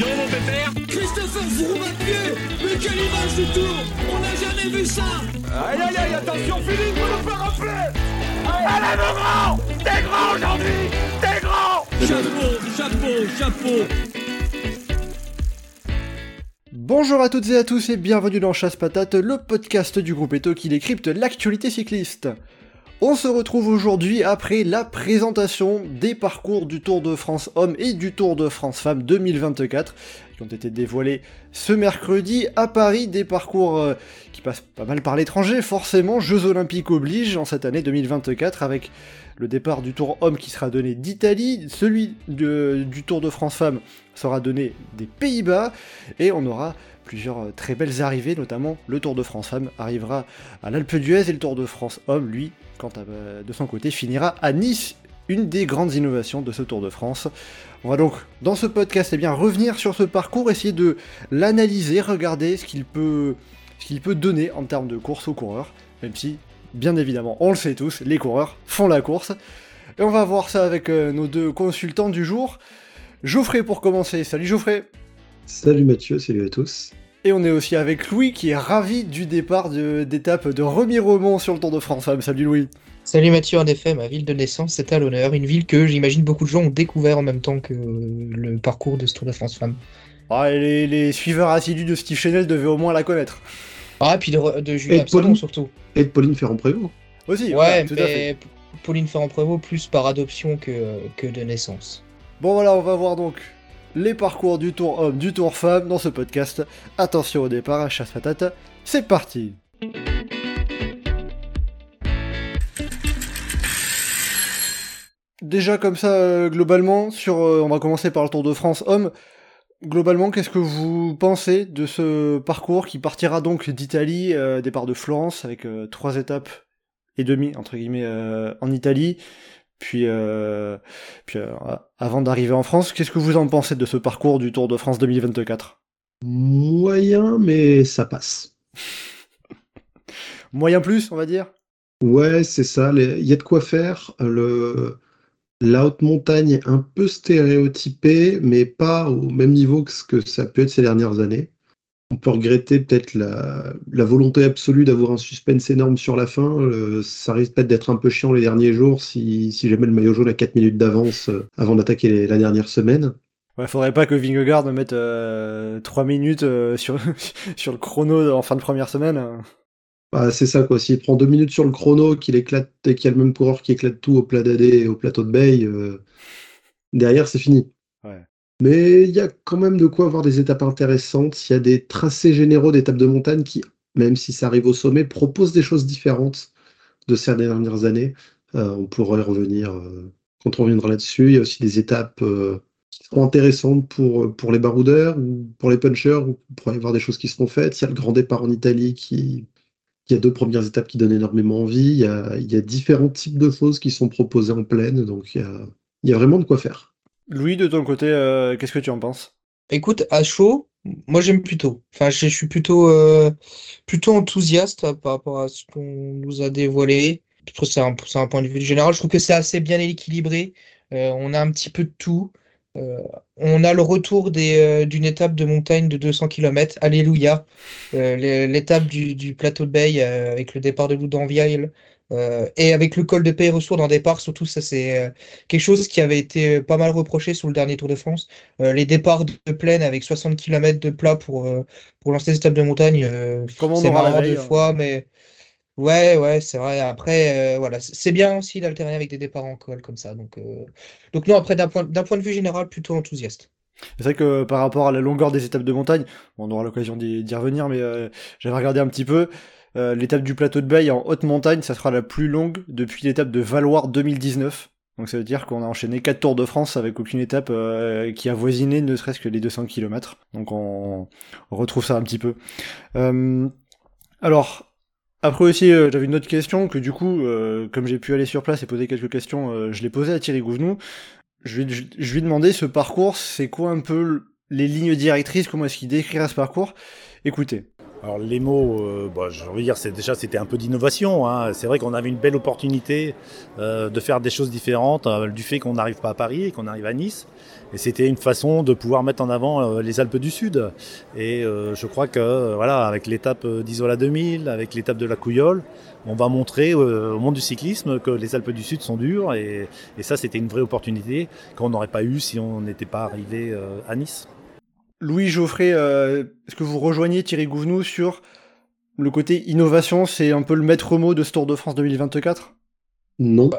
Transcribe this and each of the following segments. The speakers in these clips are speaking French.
donc mon pépère. Christopher pied Mais quelle image du tour On n'a jamais vu ça. Aïe aïe aïe, attention Philippe, vous nous faire rappeler Allez mon grand. T'es grand aujourd'hui. T'es grand. Chapeau, chapeau, chapeau. Bonjour à toutes et à tous et bienvenue dans Chasse Patate, le podcast du groupe Eto qui décrypte l'actualité cycliste. On se retrouve aujourd'hui après la présentation des parcours du Tour de France Hommes et du Tour de France Femmes 2024 qui ont été dévoilés ce mercredi à Paris, des parcours euh, qui passent pas mal par l'étranger, forcément, Jeux Olympiques oblige en cette année 2024 avec le départ du Tour Homme qui sera donné d'Italie, celui du Tour de France Femmes sera donné des Pays-Bas. Et on aura plusieurs euh, très belles arrivées, notamment le Tour de France Femmes arrivera à l'Alpe d'Huez et le Tour de France Homme, lui, quant à, euh, de son côté, finira à Nice, une des grandes innovations de ce Tour de France. On va donc, dans ce podcast, eh bien, revenir sur ce parcours, essayer de l'analyser, regarder ce qu'il peut, ce qu'il peut donner en termes de course aux coureurs, même si, bien évidemment, on le sait tous, les coureurs font la course. Et on va voir ça avec euh, nos deux consultants du jour. Geoffrey pour commencer. Salut Geoffrey Salut Mathieu, salut à tous. Et on est aussi avec Louis qui est ravi du départ d'étape de, de Remy-Romont sur le Tour de France. Salut Louis. Salut Mathieu, en effet, ma ville de naissance, c'est à l'honneur. Une ville que j'imagine beaucoup de gens ont découvert en même temps que le parcours de ce Tour de France Femmes. Ah, les, les, suiveurs assidus de Steve Chanel devaient au moins la connaître. Ah, et puis de, de Julien Pauline surtout. Et de Pauline Ferrand-Prévôt. Aussi, ouais, tout mais à fait. Pauline Ferrand-Prévôt plus par adoption que, que de naissance. Bon voilà, on va voir donc les parcours du tour homme, du tour femme dans ce podcast. Attention au départ, chasse patate, c'est parti Déjà comme ça, euh, globalement, euh, on va commencer par le Tour de France homme. Globalement, qu'est-ce que vous pensez de ce parcours qui partira donc d'Italie, euh, départ de Florence, avec trois étapes et demi, entre guillemets, en Italie, puis, euh, puis euh, avant d'arriver en France, qu'est-ce que vous en pensez de ce parcours du Tour de France 2024 Moyen, mais ça passe. Moyen plus, on va dire? Ouais, c'est ça. Il y a de quoi faire. Le... La haute montagne est un peu stéréotypée, mais pas au même niveau que ce que ça peut être ces dernières années on peut regretter peut-être la, volonté absolue d'avoir un suspense énorme sur la fin. Euh, ça risque peut-être d'être un peu chiant les derniers jours si, jamais le maillot jaune a 4 minutes d'avance euh, avant d'attaquer la dernière semaine. Ouais, faudrait pas que Vingegaard me mette 3 euh, minutes sur, sur le chrono en fin de première semaine. Bah, c'est ça quoi. S'il prend 2 minutes sur le chrono, qu'il éclate et qu'il y a le même coureur qui éclate tout au plat d'AD et au plateau de Bay, derrière c'est fini. Mais il y a quand même de quoi avoir des étapes intéressantes. Il y a des tracés généraux d'étapes de montagne qui, même si ça arrive au sommet, proposent des choses différentes de ces dernières années. Euh, on pourrait revenir euh, quand on reviendra là-dessus. Il y a aussi des étapes euh, qui seront intéressantes pour, pour les baroudeurs ou pour les punchers. Pourrait y avoir des choses qui seront faites. Il y a le grand départ en Italie qui, il y a deux premières étapes qui donnent énormément envie. Il y, a, y différents types de choses qui sont proposées en pleine. Donc y il y a vraiment de quoi faire. Louis, de ton côté, euh, qu'est-ce que tu en penses? Écoute, à chaud, moi j'aime plutôt. Enfin, je, suis plutôt, euh, plutôt enthousiaste par rapport à ce qu'on nous a dévoilé. Je trouve que c'est un, point de vue général. Je trouve que c'est assez bien équilibré. Euh, on a un petit peu de tout. on a le retour d'une étape de montagne de 200 km. Alléluia. L'étape du, plateau de Bay avec le départ de Loudanvielle euh, et avec le col de paye retour dans départ, surtout, ça c'est euh, quelque chose qui avait été pas mal reproché sur le dernier Tour de France. Euh, les départs de plaine avec 60 km de plat pour, pour lancer des étapes de montagne, c'est marrant deux hein. fois, mais ouais, ouais, c'est vrai. Après, voilà, c'est bien aussi d'alterner avec des départs en col comme ça. Donc, donc non, après, d'un point, point de vue général, plutôt enthousiaste. C'est vrai que par rapport à la longueur des étapes de montagne, on aura l'occasion d'y revenir, mais j'avais regardé un petit peu. Euh, l'étape du plateau de Bay en haute montagne, ça sera la plus longue depuis l'étape de Valoir 2019. Donc ça veut dire qu'on a enchaîné 4 Tours de France avec aucune étape euh, qui a voisiné ne serait-ce que les 200 km. Donc on, retrouve ça un petit peu. Euh, alors, après aussi, j'avais une autre question que du coup, comme j'ai pu aller sur place et poser quelques questions, je l'ai posé à Thierry Gouvenou. Je, je, je lui ai demandé ce parcours, c'est quoi un peu les lignes directrices, comment est-ce qu'il décrira ce parcours? Écoutez. Alors les mots, euh, bah, je veux dire, c'est déjà c'était un peu d'innovation. Hein. C'est vrai qu'on avait une belle opportunité euh, de faire des choses différentes euh, du fait qu'on n'arrive pas à Paris et qu'on arrive à Nice. Et c'était une façon de pouvoir mettre en avant les Alpes du Sud. Et je crois que voilà, avec l'étape d'Isola 2000, avec l'étape de la Couillole, on va montrer au monde du cyclisme que les Alpes du Sud sont dures. Et, et ça, c'était une vraie opportunité qu'on n'aurait pas eu si on n'était pas arrivé à Nice. Louis Geoffrey, euh, est-ce que vous rejoignez Thierry Gouvenou sur le côté innovation C'est un peu le maître mot de ce Tour de France 2024 Non.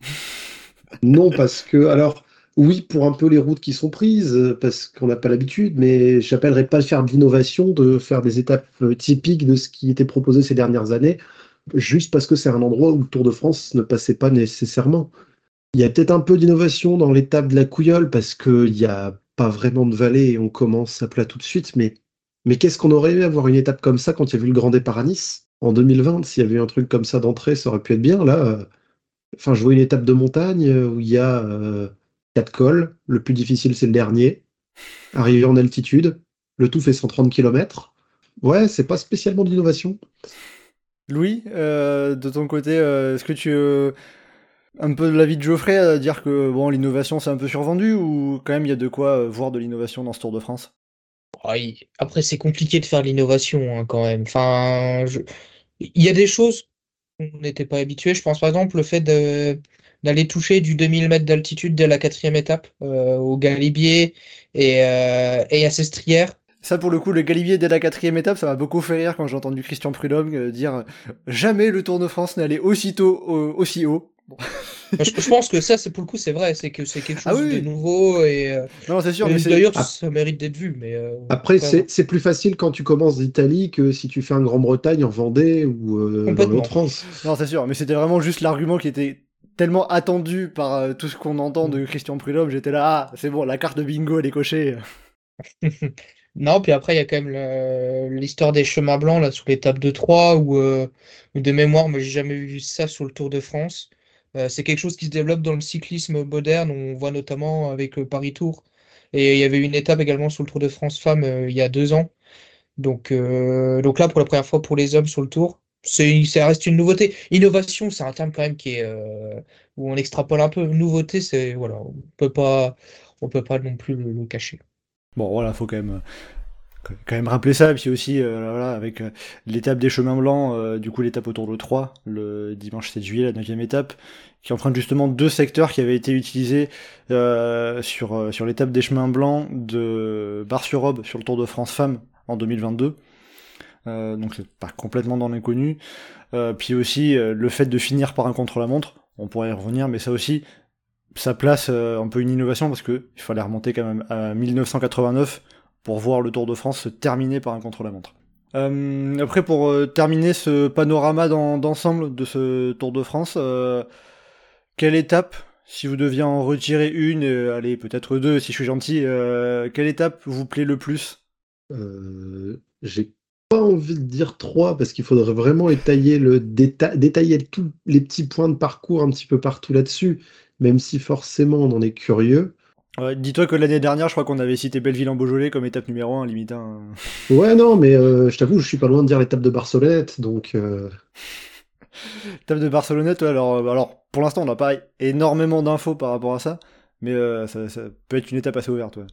non, parce que, alors, oui, pour un peu les routes qui sont prises, parce qu'on n'a pas l'habitude, mais j'appellerais pas faire de l'innovation, de faire des étapes euh, typiques de ce qui était proposé ces dernières années, juste parce que c'est un endroit où le Tour de France ne passait pas nécessairement. Il y a peut-être un peu d'innovation dans l'étape de la Couillole, parce qu'il n'y a pas vraiment de vallée et on commence à plat tout de suite, mais, mais qu'est-ce qu'on aurait aimé avoir une étape comme ça quand il y avait eu le Grand Départ à Nice en 2020 S'il y avait un truc comme ça d'entrée, ça aurait pu être bien. Là, euh, enfin, je vois une étape de montagne euh, où il y a euh, quatre cols. Le plus difficile, c'est le dernier. Arrivé en altitude. Le tout fait 130 km. Ouais, c'est pas spécialement d'innovation. Louis, de ton côté, est-ce que tu... un peu de l'avis de Geoffrey à dire que bon, l'innovation c'est un peu survendu ou quand même il y a de quoi euh, voir de l'innovation dans ce Tour de France? Après, c'est compliqué de faire de l'innovation hein, quand même. Enfin, je- il y a des choses qu'on n'était pas habitué. Je pense par exemple le fait d'aller toucher du 2000 mètres d'altitude dès la quatrième étape euh, au Galibier et, euh, et à Sestrières. Ça, pour le coup, le Galibier dès la quatrième étape, ça m'a beaucoup fait rire quand j'ai entendu Christian Prudhomme euh, dire jamais le Tour de France n'est allé aussitôt euh, aussi haut. Bon. Je, je pense que ça, c'est pour le coup, c'est vrai. C'est que c'est quelque chose Ah oui, de nouveau et, euh, Non, c'est sûr, mais d'ailleurs, Ah. ça mérite d'être vu. Mais euh, Après, c'est c'est plus facile quand tu commences d'Italie que si tu fais un Grand-Bretagne en Vendée ou euh, dans l'autre France. non, c'est sûr, mais c'était vraiment juste l'argument qui était tellement attendu par euh, tout ce qu'on entend de Christian Prudhomme. J'étais là, ah, c'est bon, la carte de bingo elle est cochée. Non, puis après, il y a quand même le- l'histoire des chemins blancs là, sous l'étape de Troyes, où, euh, de mémoire, moi, j'ai jamais vu ça sur le Tour de France. Euh, c'est quelque chose qui se développe dans le cyclisme moderne, on voit notamment avec le Paris-Tour. Et il y avait une étape également sur le Tour de France Femmes euh, il y a deux ans. Donc, euh, donc là, pour la première fois pour les hommes sur le Tour, ça reste une nouveauté. Innovation, c'est un terme quand même qui est, euh, où on extrapole un peu. Nouveauté, c'est, voilà, on peut pas, peut pas non plus le- le cacher. Bon, voilà, faut quand même, euh, quand même rappeler ça. Et puis aussi, euh, avec euh, l'étape des chemins blancs, euh, du coup, l'étape autour de Troyes, le dimanche 7 juillet, la 9 étape, qui emprunte justement deux secteurs qui avaient été utilisés sur, sur l'étape des chemins blancs de Bar-sur-Aube sur le Tour de France Femmes en 2022. Euh, donc c'est pas complètement dans l'inconnu. Puis aussi le fait de finir par un contre-la-montre, on pourrait y revenir, mais ça aussi, ça place un peu une innovation parce que il fallait remonter quand même à 1989 pour voir le Tour de France se terminer par un contre-la-montre. Euh, après, pour euh, terminer ce panorama d'ensemble de ce Tour de France, euh, quelle étape, si vous deviez en retirer une, allez, peut-être deux si je suis gentil, quelle étape vous plaît le plus? J'ai pas envie de dire trois parce qu'il faudrait vraiment étayer le déta- détailler tous les petits points de parcours un petit peu partout là-dessus, même si forcément on en est curieux. Ouais, Dis-toi que l'année dernière, je crois qu'on avait cité Belleville en Beaujolais comme étape numéro 1, limite. hein. Ouais, non, mais euh, je t'avoue, je suis pas loin de dire l'étape de Barcelonnette, donc euh, Étape de Barcelonnette, ouais, alors, euh, alors pour l'instant, on n'a pas énormément d'infos par rapport à ça, mais euh, ça, ça peut être une étape assez ouverte. Ouais.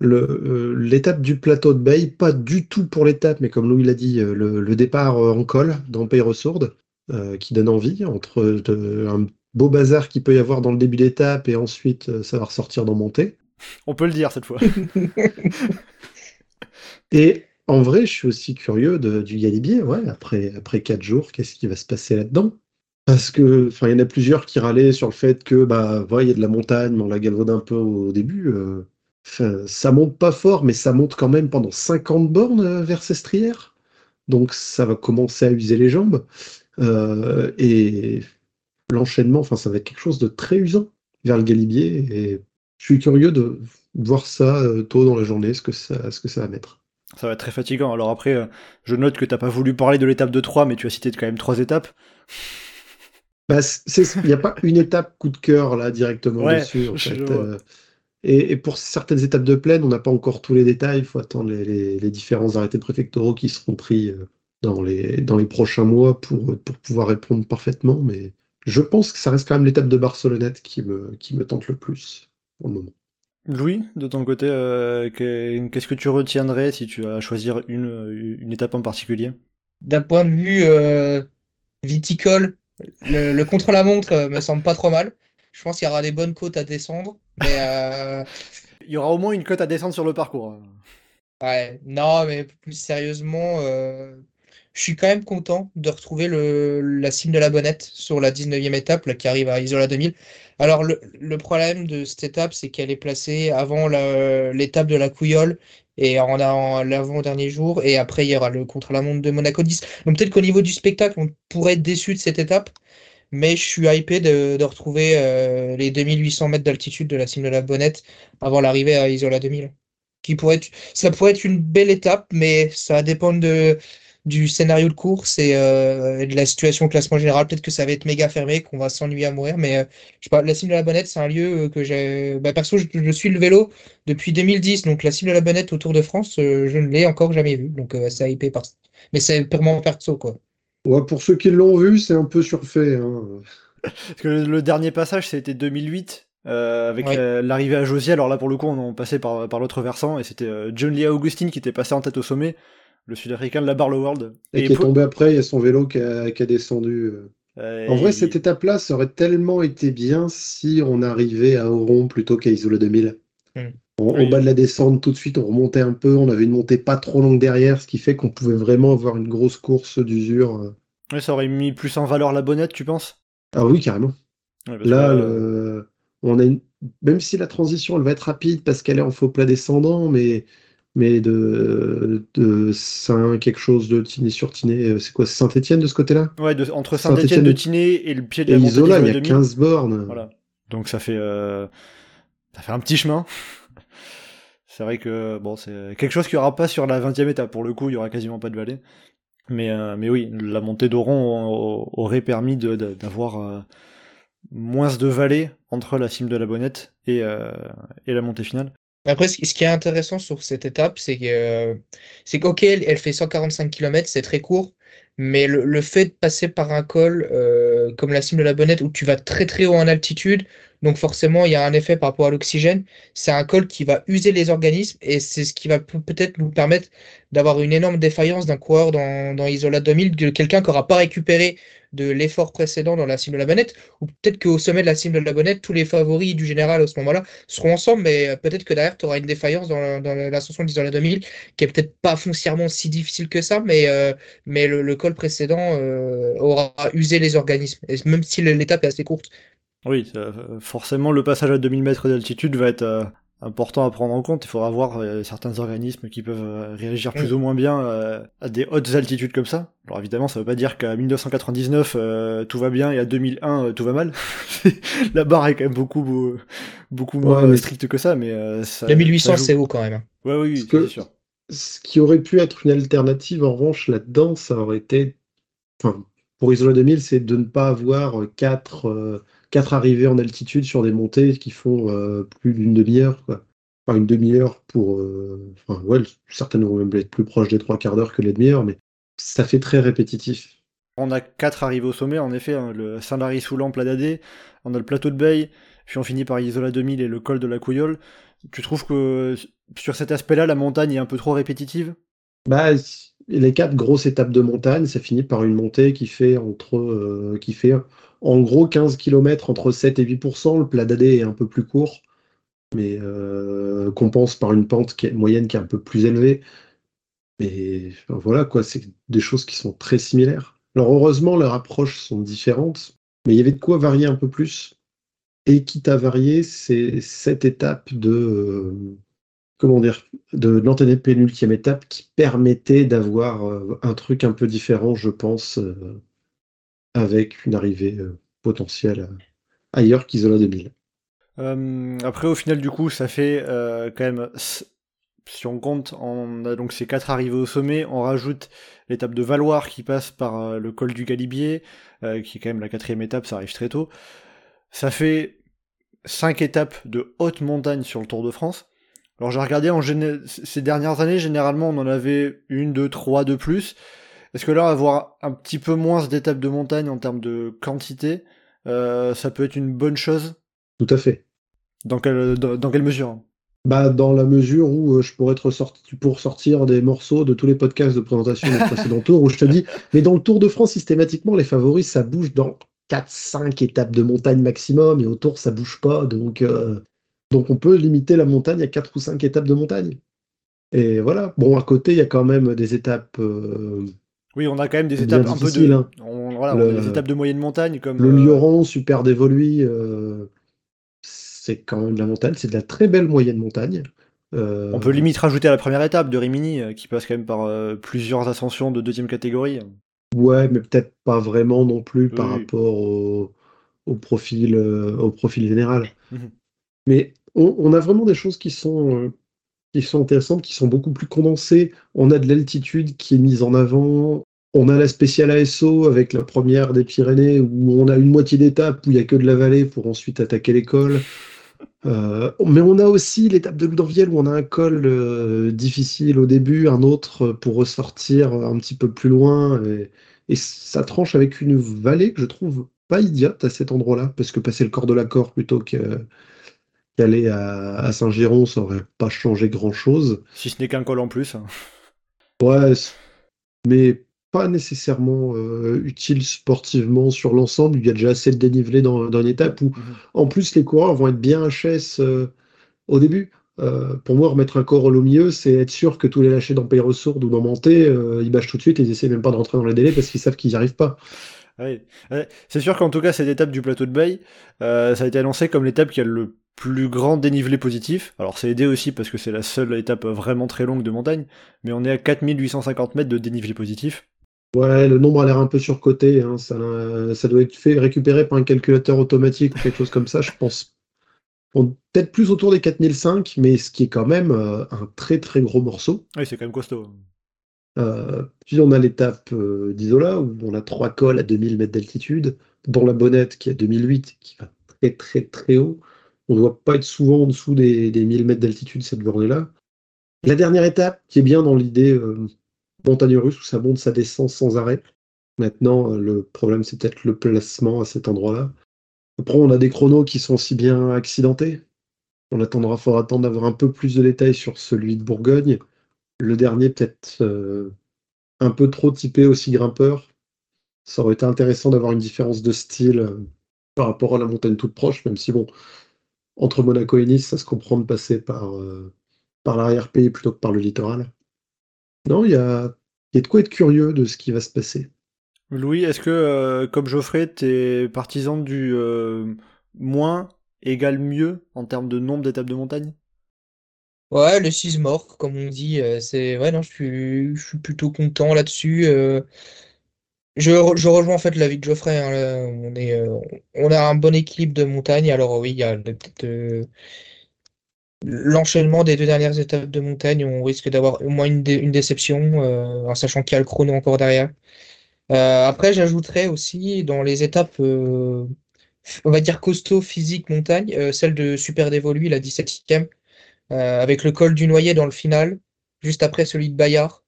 l'étape du plateau de Bay, pas du tout pour l'étape, mais comme Louis l'a dit, le, le départ en col dans Peyre-Sourde, euh, qui donne envie, entre de- un beau bazar qu'il peut y avoir dans le début d'étape et ensuite euh, ça va ressortir dans montée. On peut le dire cette fois. Et en vrai, je suis aussi curieux de, du Galibier, ouais, après, après quatre jours, qu'est-ce qui va se passer là-dedans? Parce que, enfin, il y en a plusieurs qui râlaient sur le fait que, bah, ouais, il y a de la montagne, mais on la galvaude un peu au début. euh. Ça monte pas fort, mais ça monte quand même pendant 50 bornes euh, vers Sestrières. Donc, ça va commencer à user les jambes. Euh, et l'enchaînement, enfin, ça va être quelque chose de très usant vers le Galibier. Et je suis curieux de voir ça euh, tôt dans la journée, ce que ça, ce que ça va mettre. Ça va être très fatigant. Alors après, euh, je note que t'as pas voulu parler de l'étape de 3, mais tu as cité quand même trois étapes. Bah, il n'y a pas une étape coup de cœur là directement Ouais, dessus. en fait. Euh, Et, pour certaines étapes de plaine, on n'a pas encore tous les détails. Il faut attendre les, différents arrêtés préfectoraux qui seront pris dans les, dans les prochains mois pour, pour pouvoir répondre parfaitement. Mais je pense que ça reste quand même l'étape de Barcelonnette qui me, qui me tente le plus pour le moment. Louis, de ton côté, euh, qu'est-ce que tu retiendrais si tu as à choisir une, une étape en particulier? D'un point de vue euh, viticole, le, contre-la-montre me semble pas trop mal. Je pense qu'il y aura des bonnes côtes à descendre. Mais euh, Il y aura au moins une côte à descendre sur le parcours. Ouais, non, mais plus sérieusement, euh, je suis quand même content de retrouver le, la cime de la Bonnette sur la 19e étape là, qui arrive à Isola 2000. Alors, le, le problème de cette étape, c'est qu'elle est placée avant l'étape de la Couillole et en, en l'avant-dernier jour. Et après, il y aura le contre-la-montre de Monaco 10. Donc, peut-être qu'au niveau du spectacle, on pourrait être déçu de cette étape mais je suis hypé de, retrouver euh, les 2800 mètres d'altitude de la cime de la Bonnette avant l'arrivée à Isola 2000. Qui pourrait être, ça pourrait être une belle étape, mais ça va dépendre de, du scénario de course euh, et, de la situation au classement général. Peut-être que ça va être méga fermé, qu'on va s'ennuyer à mourir, mais euh, je sais pas, la cime de la Bonnette, c'est un lieu que j'ai. Bah, perso, je, suis le vélo depuis 2010, donc la cime de la Bonnette au Tour de France, je ne l'ai encore jamais vu, donc c'est hypé par Mais c'est purement perso, quoi pour ceux qui l'ont vu, c'est un peu surfait. Hein. Parce que le, dernier passage, c'était 2008, euh, avec l'arrivée à Josie. Alors là, pour le coup, on passait par, par l'autre versant, et c'était euh, John Lee Augustine qui était passé en tête au sommet, le sud-africain de la Barlow World. Et, qui est tombé après, il y a son vélo qui a, descendu. Euh. en vrai, cette étape-là, ça aurait tellement été bien si on arrivait à Oron plutôt qu'à Isola 2000. En, bas de la descente, tout de suite, on remontait un peu. On avait une montée pas trop longue derrière, ce qui fait qu'on pouvait vraiment avoir une grosse course d'usure. Ouais, ça aurait mis plus en valeur la bonnette, tu penses? Ah oui, carrément. Là, on a même si la transition, elle va être rapide parce qu'elle est en faux plat descendant, mais mais de, de Saint quelque chose de Tiné sur Tiné, euh, c'est quoi Saint-Etienne de ce côté-là? Ouais, entre Saint-Etienne de Tiné et le pied de la Isola, il y a 15 bornes. Voilà. Donc ça fait euh, ça fait un petit chemin. C'est vrai que bon, c'est quelque chose qu'il n'y aura pas sur la 20e étape. Pour le coup, il y aura quasiment pas de vallée. Mais, euh, mais oui, la montée d'Oron aurait permis d'avoir euh, moins de vallées entre la cime de la Bonnette et, et la montée finale. Après, ce qui est intéressant sur cette étape, c'est que c'est qu'ok, elle fait 145 km, c'est très court, mais le, le, fait de passer par un col comme la cime de la Bonnette où tu vas très très haut en altitude, donc forcément, il y a un effet par rapport à l'oxygène. C'est un col qui va user les organismes et c'est ce qui va peut-être nous permettre d'avoir une énorme défaillance d'un coureur dans, dans Isola 2000, de quelqu'un qui n'aura pas récupéré de l'effort précédent dans la cime de la bonnette, ou peut-être qu'au sommet de la cime de la bonnette, tous les favoris du général à ce moment-là seront ensemble, mais peut-être que derrière, tu auras une défaillance dans, dans l'ascension d'Isola 2000, qui est peut-être pas foncièrement si difficile que ça, mais, euh, le, col précédent euh, aura usé les organismes, même si l'étape est assez courte. Oui, forcément, le passage à 2000 mètres d'altitude va être euh, important à prendre en compte. Il faudra voir euh, certains organismes qui peuvent euh, réagir plus ou moins bien à des hautes altitudes comme ça. Alors évidemment, ça veut pas dire qu'à 1999 tout va bien et à 2001 tout va mal. La barre est quand même beaucoup beaucoup moins stricte que ça, mais ça, 1800 c'est haut quand même. Ouais, oui, c'est sûr. Ce qui aurait pu être une alternative, en revanche, là-dedans, ça aurait été, enfin, pour Isola 2000, c'est de ne pas avoir quatre quatre arrivées en altitude sur des montées qui font euh, plus d'une demi-heure. Enfin, une demi-heure pour. Euh, enfin, ouais, certaines vont même être plus proches des trois quarts d'heure que les demi-heures, mais ça fait très répétitif. On a quatre arrivées au sommet, en effet, hein, le Saint-Lary-Soulan, Pladadé, on a le plateau de Bay, puis on finit par Isola 2000 et le col de la Couillole. Tu trouves que sur cet aspect-là, la montagne est un peu trop répétitive? Bah, les quatre grosses étapes de montagne, ça finit par une montée qui fait entre euh, qui fait en gros 15 km entre 7 et 8%. Le plat d'adé est un peu plus court, mais euh, compense par une pente moyenne qui est un peu plus élevée. Mais voilà quoi, c'est des choses qui sont très similaires. Alors heureusement, leurs approches sont différentes, mais il y avait de quoi varier un peu plus. Et quitte à varier, c'est cette étape de euh, comment dire, de l'antépénultième étape qui permettait d'avoir euh, un truc un peu différent, je pense, euh, avec une arrivée euh, potentielle ailleurs qu'Isola 2000. après, au final, du coup, ça fait quand même, si on compte, on a donc ces quatre arrivées au sommet, on rajoute l'étape de Valoir qui passe par le col du Galibier, qui est quand même la quatrième étape, ça arrive très tôt. Ça fait cinq étapes de haute montagne sur le Tour de France. Alors j'ai regardé en ces dernières années, généralement on en avait une, deux, trois de plus. Est-ce que là, avoir un petit peu moins d'étapes de montagne en termes de quantité, euh, ça peut être une bonne chose Tout à fait. Dans quelle, dans, dans quelle mesure Bah, dans la mesure où euh, je pourrais te ressortir, pour sortir des morceaux de tous les podcasts de présentation des précédents tours, où je te dis, mais dans le Tour de France, systématiquement, les favoris, ça bouge dans 4-5 étapes de montagne maximum, et autour, ça bouge pas. Donc, euh, donc on peut limiter la montagne à 4 ou 5 étapes de montagne. Et voilà. Bon, à côté, il y a quand même des étapes. euh, Oui, on a quand même des étapes un peu de. hein. On, voilà, Le- on a des étapes de moyenne montagne comme. Le euh, Lioran, super dévolué, euh, c'est quand même de la montagne, c'est de la très belle moyenne montagne. Euh, On peut limite rajouter à la première étape de Rimini, euh, qui passe quand même par euh, plusieurs ascensions de deuxième catégorie. Ouais, mais peut-être pas vraiment non plus par rapport au, au profil, euh, au profil général. Mhm. Mais on, on a vraiment des choses qui sont, euh, qui sont intéressantes, qui sont beaucoup plus condensées. On a de l'altitude qui est mise en avant. On a la spéciale ASO avec la première des Pyrénées où on a une moitié d'étape où il n'y a que de la vallée pour ensuite attaquer l'école. Euh, mais on a aussi l'étape de Loudanviel où on a un col euh, difficile au début, un autre pour ressortir un petit peu plus loin. Et, ça tranche avec une vallée que je trouve pas idiote à cet endroit-là, parce que passer le corps de l'accord plutôt que- qu'aller à, à Saint-Géron, ça aurait pas changé grand-chose. Si ce n'est qu'un col en plus. Ouais, mais pas nécessairement euh, utile sportivement sur l'ensemble. Il y a déjà assez de dénivelé dans, dans une étape où, Mhm. en plus, les coureurs vont être bien HS euh, au début. Euh, pour moi, remettre un corps au milieu, c'est être sûr que tous les lâchers dans Peyresourde ou dans Manté, euh, ils bâchent tout de suite et ils essaient même pas de rentrer dans les délais parce qu'ils savent qu'ils n'y arrivent pas. Oui. C'est sûr qu'en tout cas, cette étape du plateau de Bay, ça a été annoncé comme l'étape qui a le plus grand dénivelé positif. Alors c'est aidé aussi parce que c'est la seule étape vraiment très longue de montagne, mais on est à 4850 mètres de dénivelé positif. Ouais, le nombre a l'air un peu surcoté. hein. Ça, ça doit être fait récupérer par un calculateur automatique ou quelque chose comme ça, je pense. Peut-être plus autour des 4005, mais ce qui est quand même euh, un très très gros morceau. Oui, c'est quand même costaud. Euh, puis on a l'étape euh, d'Isola où on a trois cols à 2000 mètres d'altitude, dont la Bonnette qui est à 2008, qui va très très très haut. On ne doit pas être souvent en dessous des, des 1000 mètres d'altitude cette journée-là. La dernière étape, qui est bien dans l'idée euh, montagne russe où ça monte, ça descend sans arrêt. Maintenant, euh, le problème c'est peut-être le placement à cet endroit-là. Après, on a des chronos qui sont aussi bien accidentés. On attendra, faudra attendre d'avoir un peu plus de détails sur celui de Bourgogne. Le dernier, peut-être euh, un peu trop typé aussi grimpeur. Ça aurait été intéressant d'avoir une différence de style par rapport à la montagne toute proche, même si, bon, entre Monaco et Nice, ça se comprend de passer par, euh, par l'arrière-pays plutôt que par le littoral. Non, il y a, il y a de quoi être curieux de ce qui va se passer. Louis, est-ce que, euh, comme Geoffrey, t'es partisan du euh, moins égale mieux en termes de nombre d'étapes de montagne? Ouais, le 6 mort, comme on dit, euh, c'est ouais non, je suis, je suis plutôt content là-dessus. euh. Je, je rejoins en fait l'avis de Geoffrey. hein, on est, euh, on a un bon équilibre de montagne. Alors oui, il y a peut-être euh, l'enchaînement des deux dernières étapes de montagne. On risque d'avoir au moins une, dé- une déception, euh, en sachant qu'il y a le chrono encore derrière. Euh, après, j'ajouterais aussi dans les étapes, euh, on va dire costaud, physique, montagne, celle de Super Dévolu, la 17e euh, avec le col du Noyer dans le final, juste après celui de Bayard.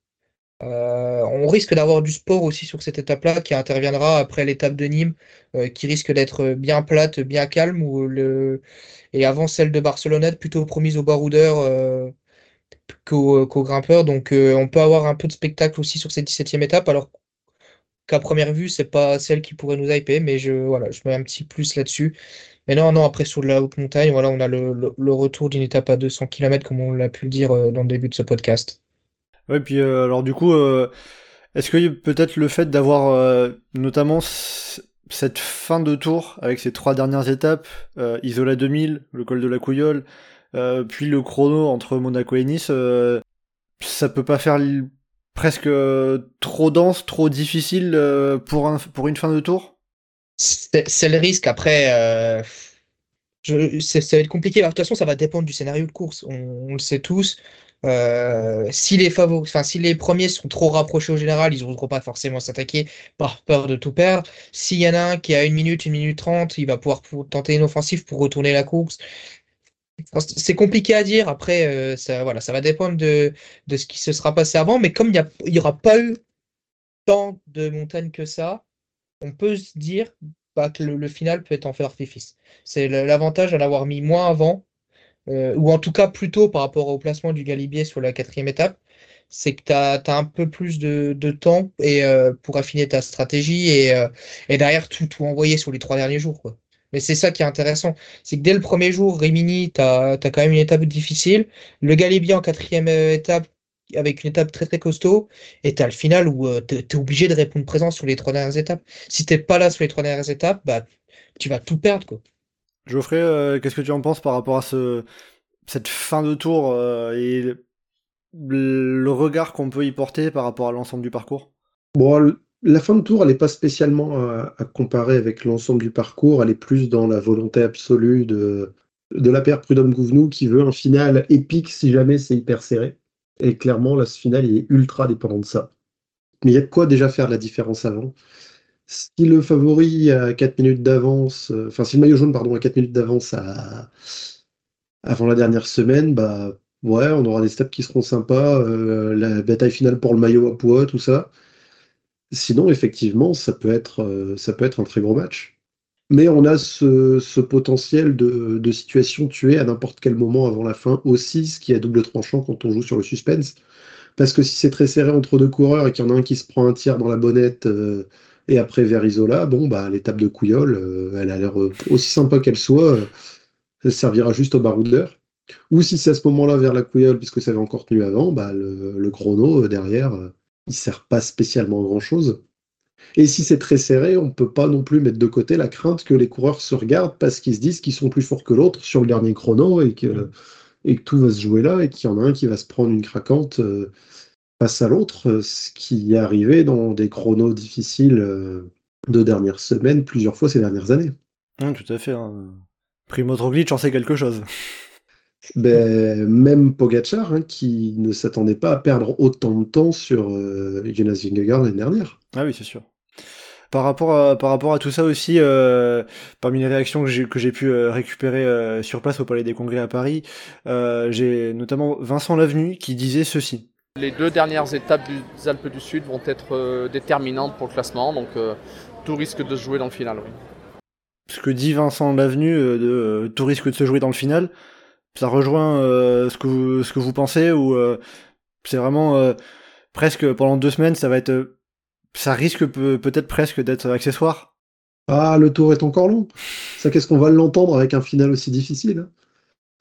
Euh, on risque d'avoir du sport aussi sur cette étape-là qui interviendra après l'étape de Nîmes, euh, qui risque d'être bien plate, bien calme, et avant celle de Barcelonnette, plutôt promise aux baroudeurs euh, qu'aux grimpeurs. Donc euh, on peut avoir un peu de spectacle aussi sur cette 17e étape, alors qu'à première vue, c'est pas celle qui pourrait nous hyper, mais je, voilà, je mets un petit plus là-dessus. Mais non, non, après sur la haute montagne, voilà, on a le, le- retour d'une étape à 200 km, comme on l'a pu le dire dans le début de ce podcast. Ouais, puis euh, alors du coup, euh, est-ce que peut-être le fait d'avoir euh, notamment cette fin de tour avec ces trois dernières étapes, Isola 2000, le col de la Couillole, puis le chrono entre Monaco et Nice, ça peut pas faire presque trop dense, trop difficile pour, un, pour une fin de tour? C'est le risque. Après, ça va être compliqué. De toute façon, ça va dépendre du scénario de course. On le sait tous. Euh, si les favoris, enfin, si les premiers sont trop rapprochés au général, ils n'oseront pas forcément s'attaquer par peur de tout perdre. S'il y en a un qui a une minute, une minute trente, il va pouvoir tenter une offensive pour retourner la course. C'est compliqué à dire. Après, euh, ça, voilà, ça va dépendre de, ce qui se sera passé avant. Mais comme il n'y aura pas eu tant de montagnes que ça, on peut se dire bah, que le, final peut être en faire artifice. C'est l'avantage d'en avoir mis moins avant euh, ou en tout cas plutôt par rapport au placement du Galibier sur la quatrième étape, c'est que tu as, un peu plus de, temps et, euh, pour affiner ta stratégie et, euh, derrière tout, envoyer sur les trois derniers jours. Mais c'est ça qui est intéressant. C'est que dès le premier jour, Rimini, tu as, quand même une étape difficile. Le Galibier en quatrième étape, avec une étape très très costaud, et tu as le final où tu es, obligé de répondre présent sur les trois dernières étapes. Si tu pas là sur les trois dernières étapes, bah, tu vas tout perdre. Quoi. Geoffrey, euh, qu'est-ce que tu en penses par rapport à ce, cette fin de tour euh, et le, regard qu'on peut y porter par rapport à l'ensemble du parcours? Bon, la fin de tour, elle n'est pas spécialement à, comparer avec l'ensemble du parcours, elle est plus dans la volonté absolue de, de la paire Prudhomme-Gouvenou qui veut un final épique si jamais c'est hyper serré. Et clairement, là, ce final, il est ultra dépendant de ça. Mais il y a de quoi déjà faire la différence avant si le favori a 4 minutes d'avance, euh, enfin si le maillot jaune pardon a 4 minutes d'avance avant la dernière semaine, bah ouais, on aura des steps qui seront sympas, euh, la bataille finale pour le maillot à poids, tout ça. Sinon, effectivement, ça peut être, euh, un très gros match. Mais on a ce, potentiel de, situation tuée à n'importe quel moment avant la fin aussi, ce qui est double tranchant quand on joue sur le suspense. Parce que si c'est très serré entre deux coureurs et qu'il y en a un qui se prend un tir dans la bonnette et après, vers Isola, bon, bah, l'étape de Couillol, euh, elle a l'air euh, aussi sympa qu'elle soit, euh, elle servira juste au baroudeur. Ou si c'est à ce moment-là vers la Couillol, puisque ça avait encore tenu avant, bah, le, chrono derrière, il sert pas spécialement à grand-chose. Et si c'est très serré, on ne peut pas non plus mettre de côté la crainte que les coureurs se regardent parce qu'ils se disent qu'ils sont plus forts que l'autre sur le dernier chrono et que, et que tout va se jouer là et qu'il y en a un qui va se prendre une craquante face à l'autre, euh, ce qui est arrivé dans des chronos difficiles euh, de dernières semaines, plusieurs fois ces dernières années. tout à fait. Hein. Primo Roglic en sait quelque chose. Ben, même Pogacar, hein, qui ne s'attendait pas à perdre autant de temps sur euh, Jonas Vingegaard l'année dernière. Ah oui, c'est sûr. Par rapport, à, par rapport à tout ça aussi, parmi les réactions que j'ai pu récupérer sur place au Palais des Congrès à Paris, j'ai notamment Vincent Lavenu qui disait ceci. Les deux dernières étapes des Alpes du Sud vont être euh, déterminantes pour le classement, donc euh, tout risque de se jouer dans le final. Ce que dit Vincent Lavenu, euh, de, tout risque de se jouer dans le final, ça rejoint ce, que vous, ce que vous pensez, ou c'est vraiment presque pendant deux semaines, ça va être. ça risque peut-être presque d'être accessoire? Ah, le tour est encore long. Ça, qu'est-ce qu'on va l'entendre avec un final aussi difficile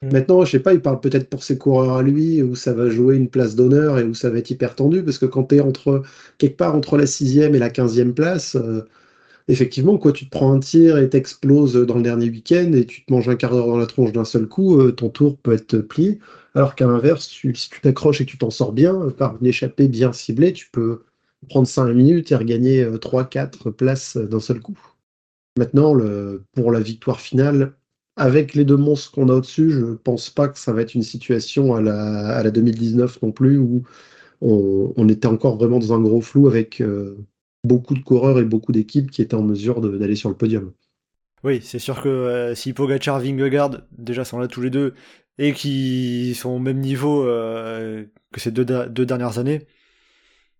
Mm. Maintenant, je sais pas, il parle peut-être pour ses coureurs à lui, où ça va jouer une place d'honneur et où ça va être hyper tendu, parce que quand tu es entre, quelque part entre la sixième et la quinzième place, euh, effectivement, quoi, tu te prends un tir et t'exploses dans le dernier week-end et tu te manges un quart d'heure dans la tronche d'un seul coup, euh, ton tour peut être plié. Alors qu'à l'inverse, si tu t'accroches et tu t'en sors bien, par une échappée bien ciblée, tu peux prendre 5 minutes et regagner 3-4 euh, places d'un seul coup. Maintenant, pour la victoire finale, avec les deux monstres qu'on a au-dessus, je pense pas que ça va être une situation à la, à la 2019 non plus, où on, était encore vraiment dans un gros flou avec euh, beaucoup de coureurs et beaucoup d'équipes qui étaient en mesure d'aller sur le podium. Oui, c'est sûr que euh, si Pogacar, Vingegaard déjà sont là tous les deux et qui sont au même niveau euh, que ces deux, deux, dernières années.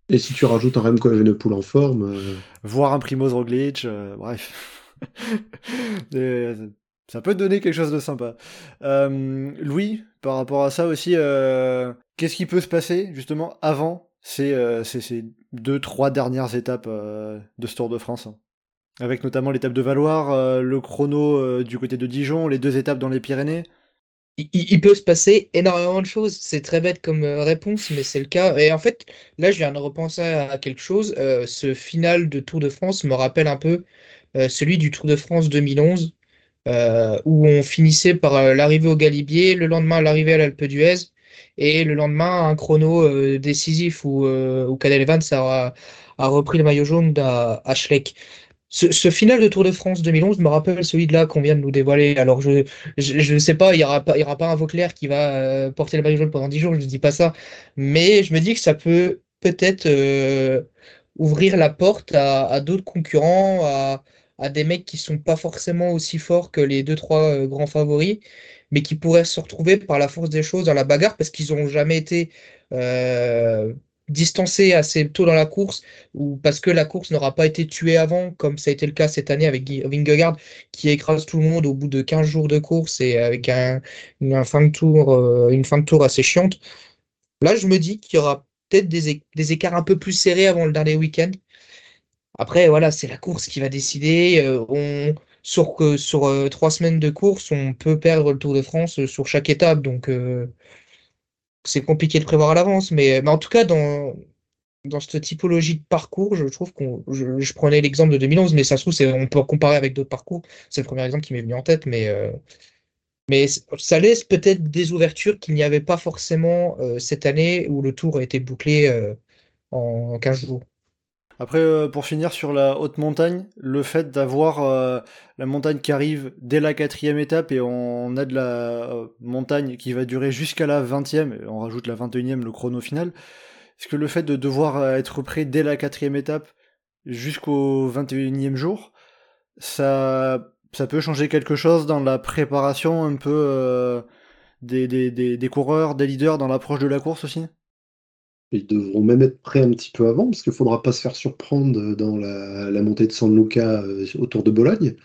Et si tu rajoutes un Remco Evenepoel en forme, voire un Primoz Roglic, bref. Ça peut donner quelque chose de sympa. Euh, Louis, par rapport à ça aussi, euh, qu'est-ce qui peut se passer justement avant ces, euh, ces, deux, trois dernières étapes de ce Tour de France Avec notamment l'étape de Valoir, le chrono du côté de Dijon, les deux étapes dans les Pyrénées? Il, peut se passer énormément de choses. C'est très bête comme réponse, mais c'est le cas. Et en fait, là, je viens de repenser à quelque chose. ce final de Tour de France me rappelle un peu celui du Tour de France 2011, euh, où on finissait par euh, l'arrivée au Galibier, le lendemain l'arrivée à l'Alpe d'Huez, et le lendemain un chrono euh, décisif où, où Cadel Evans a, repris le maillot jaune à, Schleck. ce, final de Tour de France 2011 me rappelle celui de là qu'on vient de nous dévoiler. Alors, je ne sais pas, il n'y aura, pas, aura pas un Vauclair qui va porter le maillot jaune pendant 10 jours, je ne dis pas ça. Mais je me dis que ça peut peut-être ouvrir la porte à, d'autres concurrents, à, des mecs qui sont pas forcément aussi forts que les deux, trois euh, grands favoris, mais qui pourraient se retrouver par la force des choses dans la bagarre parce qu'ils n'ont jamais été distancé assez tôt dans la course ou parce que la course n'aura pas été tuée avant, comme ça a été le cas cette année avec Vingegaard qui écrase tout le monde au bout de 15 jours de course et avec un, une, fin de tour, euh, une fin de tour assez chiante. Là, je me dis qu'il y aura peut-être des, des, écarts un peu plus serrés avant le dernier week-end. Après, voilà, c'est la course qui va décider. Euh, on, sur sur euh, trois semaines de course, on peut perdre le Tour de France sur chaque étape. Donc, c'est compliqué de prévoir à l'avance, mais, mais, en tout cas, dans, dans cette typologie de parcours, je trouve qu'on. Je, prenais l'exemple de 2011, mais ça se trouve, on peut comparer avec d'autres parcours. C'est le premier exemple qui m'est venu en tête, mais, euh, mais ça laisse peut-être des ouvertures qu'il n'y avait pas forcément euh, cette année où le tour a été bouclé euh, en 15 jours. Après, euh, pour finir sur la haute montagne, le fait d'avoir euh, la montagne qui arrive dès la quatrième étape et on a de la euh, montagne qui va durer jusqu'à la vingtième, et on rajoute la vingt et unième, le chrono final, est-ce que le fait de devoir être prêt dès la quatrième étape jusqu'au vingt et unième jour, ça, ça peut changer quelque chose dans la préparation un peu des, des, des coureurs, des leaders dans l'approche de la course aussi? Ils devront même être prêts un petit peu avant, parce qu'il ne faudra pas se faire surprendre dans la, montée de San Luca euh, autour de Bologne,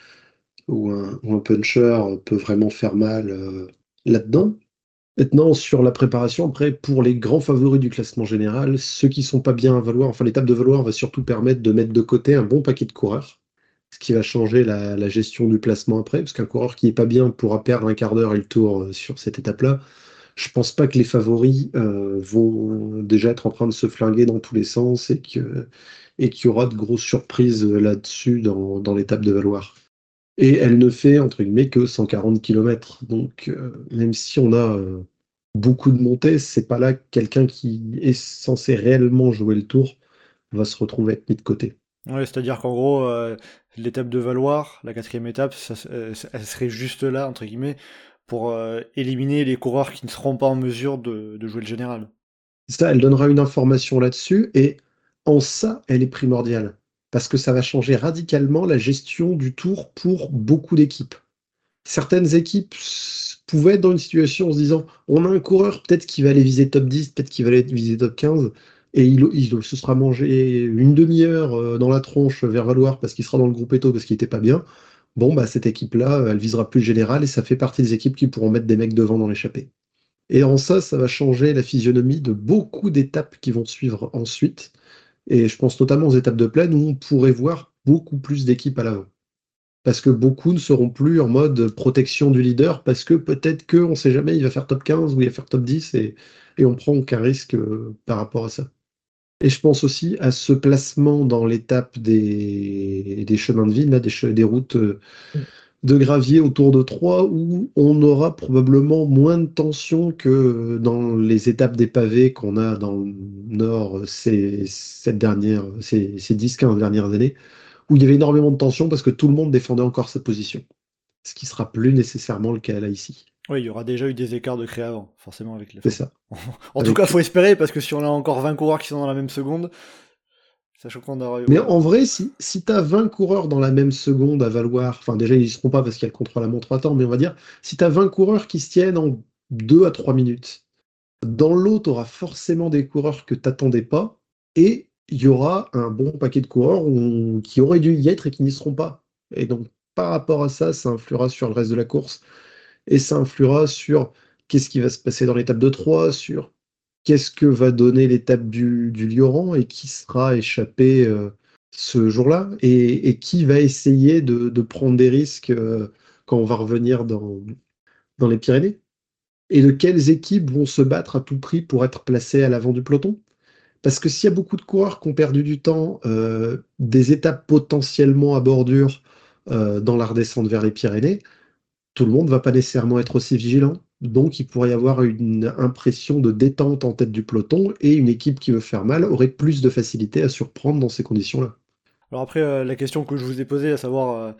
où un, puncher peut vraiment faire mal euh, là-dedans. Maintenant, sur la préparation, après, pour les grands favoris du classement général, ceux qui sont pas bien à valoir, enfin l'étape de valoir va surtout permettre de mettre de côté un bon paquet de coureurs, ce qui va changer la, gestion du placement après, parce qu'un coureur qui est pas bien pourra perdre un quart d'heure et le tour euh, sur cette étape-là je pense pas que les favoris euh, vont déjà être en train de se flinguer dans tous les sens et que qu'il y aura de grosses surprises là-dessus dans, l'étape de Valoir. Et elle ne fait entre guillemets que 140 km. Donc euh, même si on a euh, beaucoup de montées, c'est pas là quelqu'un qui est censé réellement jouer le tour va se retrouver mis de côté. Oui, c'est-à-dire qu'en gros, l'étape de Valoir, la quatrième étape, elle serait juste là, entre guillemets, pour euh, éliminer les coureurs qui ne seront pas en mesure de, jouer le général. Ça, elle donnera une information là-dessus, et en ça, elle est primordiale, parce que ça va changer radicalement la gestion du tour pour beaucoup d'équipes. Certaines équipes pouvaient être dans une situation en se disant on a un coureur peut-être qui va aller viser top 10, peut-être qui va aller viser top 15, et il, il se sera mangé une demi-heure euh, dans la tronche vers Valoir parce qu'il sera dans le groupe Eto parce qu'il n'était pas bien bon, bah, cette équipe-là, elle visera plus le général et ça fait partie des équipes qui pourront mettre des mecs devant dans l'échappée. Et en ça, ça va changer la physionomie de beaucoup d'étapes qui vont suivre ensuite. Et je pense notamment aux étapes de plaine où on pourrait voir beaucoup plus d'équipes à l'avant. Parce que beaucoup ne seront plus en mode protection du leader, parce que peut-être qu'on ne sait jamais, il va faire top 15 ou il va faire top 10 et, et on prend aucun risque euh, par rapport à ça. Et je pense aussi à ce placement dans l'étape des, des, chemins de ville, là, des, des routes euh, mm. de gravier autour de Troyes, où on aura probablement moins de tension que dans les étapes des pavés qu'on a dans le nord ces, cette dernière, ces, ces 10-15 dernières années, où il y avait énormément de tension parce que tout le monde défendait encore sa position. Ce qui sera plus nécessairement le cas là ici. Oui, il y aura déjà eu des écarts de créa avant, forcément avec les. C'est ça. en tout cas, faut espérer parce que si on a encore 20 coureurs qui sont dans la même seconde, sachant qu'on aura Mais en vrai, si, si tu as 20 coureurs dans la même seconde à valoir, enfin déjà ils ne seront pas parce qu'il y a le contrôle à montre à temps, mais on va dire, si tu as 20 coureurs qui se tiennent en 2 à 3 minutes, dans l'autre, tu auras forcément des coureurs que tu n'attendais pas et il y aura un bon paquet de coureurs qui auraient dû y être et qui n'y seront pas. Et donc, par rapport à ça, ça influera sur le reste de la course et ça influera sur qu'est-ce qui va se passer dans l'étape de 3, sur qu'est-ce que va donner l'étape du, du Lioran et qui sera échappé euh, ce jour-là et, qui va essayer de, prendre des risques euh, quand on va revenir dans, les Pyrénées et de quelles équipes vont se battre à tout prix pour être placées à l'avant du peloton? Parce que s'il y a beaucoup de coureurs qui ont perdu du temps, euh, des étapes potentiellement à bordure dans la redescente vers les Pyrénées, tout le monde ne va pas nécessairement être aussi vigilant. Donc, il pourrait y avoir une impression de détente en tête du peloton et une équipe qui veut faire mal aurait plus de facilité à surprendre dans ces conditions-là. Alors après, euh, la question que je vous ai posée, à savoir, euh,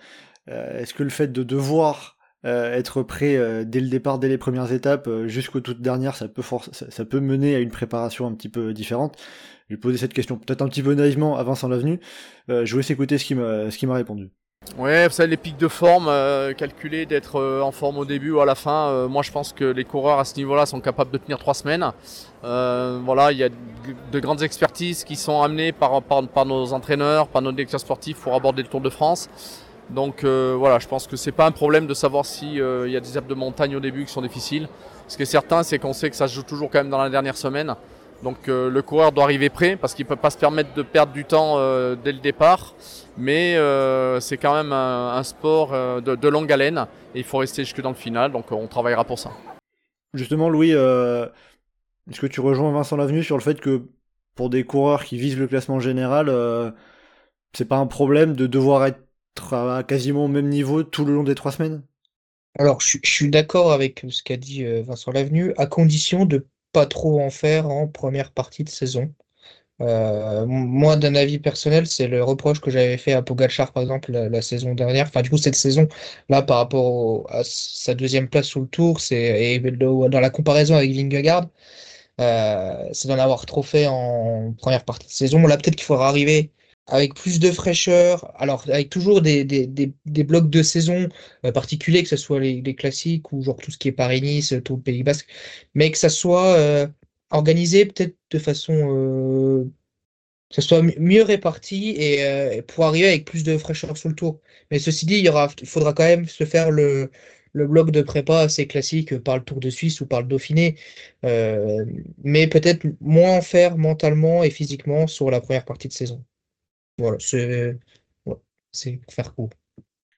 euh, est-ce que le fait de devoir être prêt dès le départ, dès les premières étapes, jusqu'aux toutes dernières, ça peut, peut mener à une préparation un petit peu différente? Je vais poser cette question peut-être un petit peu naïvement à Vincent Lavenu. Euh, je vous laisse écouter ce qu'il m'a répondu. Ouais, vous savez, les pics de forme, euh, calculer d'être euh, en forme au début ou à la fin, euh, moi je pense que les coureurs à ce niveau-là sont capables de tenir trois semaines. Euh, voilà, il y a de, de grandes expertises qui sont amenées par, nos entraîneurs, par nos directeurs sportifs pour aborder le Tour de France. Donc voilà, je pense que c'est pas un problème de savoir si euh, il y a des étapes de montagne au début qui sont difficiles. Ce qui est certain, c'est qu'on sait que ça se joue toujours quand même dans la dernière semaine. Donc euh, le coureur doit arriver prêt parce qu'il peut pas se permettre de perdre du temps euh, dès le départ. Mais euh, c'est quand même un, un sport euh, de, de longue haleine et il faut rester jusque dans le final. Donc on travaillera pour ça. Justement, Louis, euh, est-ce que tu rejoins Vincent Lavenu sur le fait que pour des coureurs qui visent le classement général, euh, c'est pas un problème de devoir être à quasiment au même niveau tout le long des trois semaines? Alors, je, suis- je suis d'accord avec ce qu'a dit Vincent Lavenu, à condition de pas trop en faire en première partie de saison. Euh, moi, d'un avis personnel, c'est le reproche que j'avais fait à Pogacar, par exemple, la, saison dernière. Enfin, du coup, cette saison, là, par rapport à sa deuxième place sur le Tour, c'est dans la comparaison avec Vingegaard, euh, c'est d'en avoir trop fait en première partie de saison. Là, peut-être qu'il faudra arriver avec plus de fraîcheur, alors avec toujours des, des, des, des blocs de saison euh, particuliers, que ce soit les, les classiques ou genre tout ce qui est Paris-Nice, Tour de Pays Basque, mais que ça soit euh, organisé peut-être de façon euh, que ça soit mi- mieux réparti et euh, pour arriver avec plus de fraîcheur sur le tour. Mais ceci dit, il y aura, il faudra quand même se faire le, le bloc de prépa assez classique par le Tour de Suisse ou par le Dauphiné, euh, mais peut-être moins en faire mentalement et physiquement sur la première partie de saison. Voilà, c'est ouais, c'est pour faire court.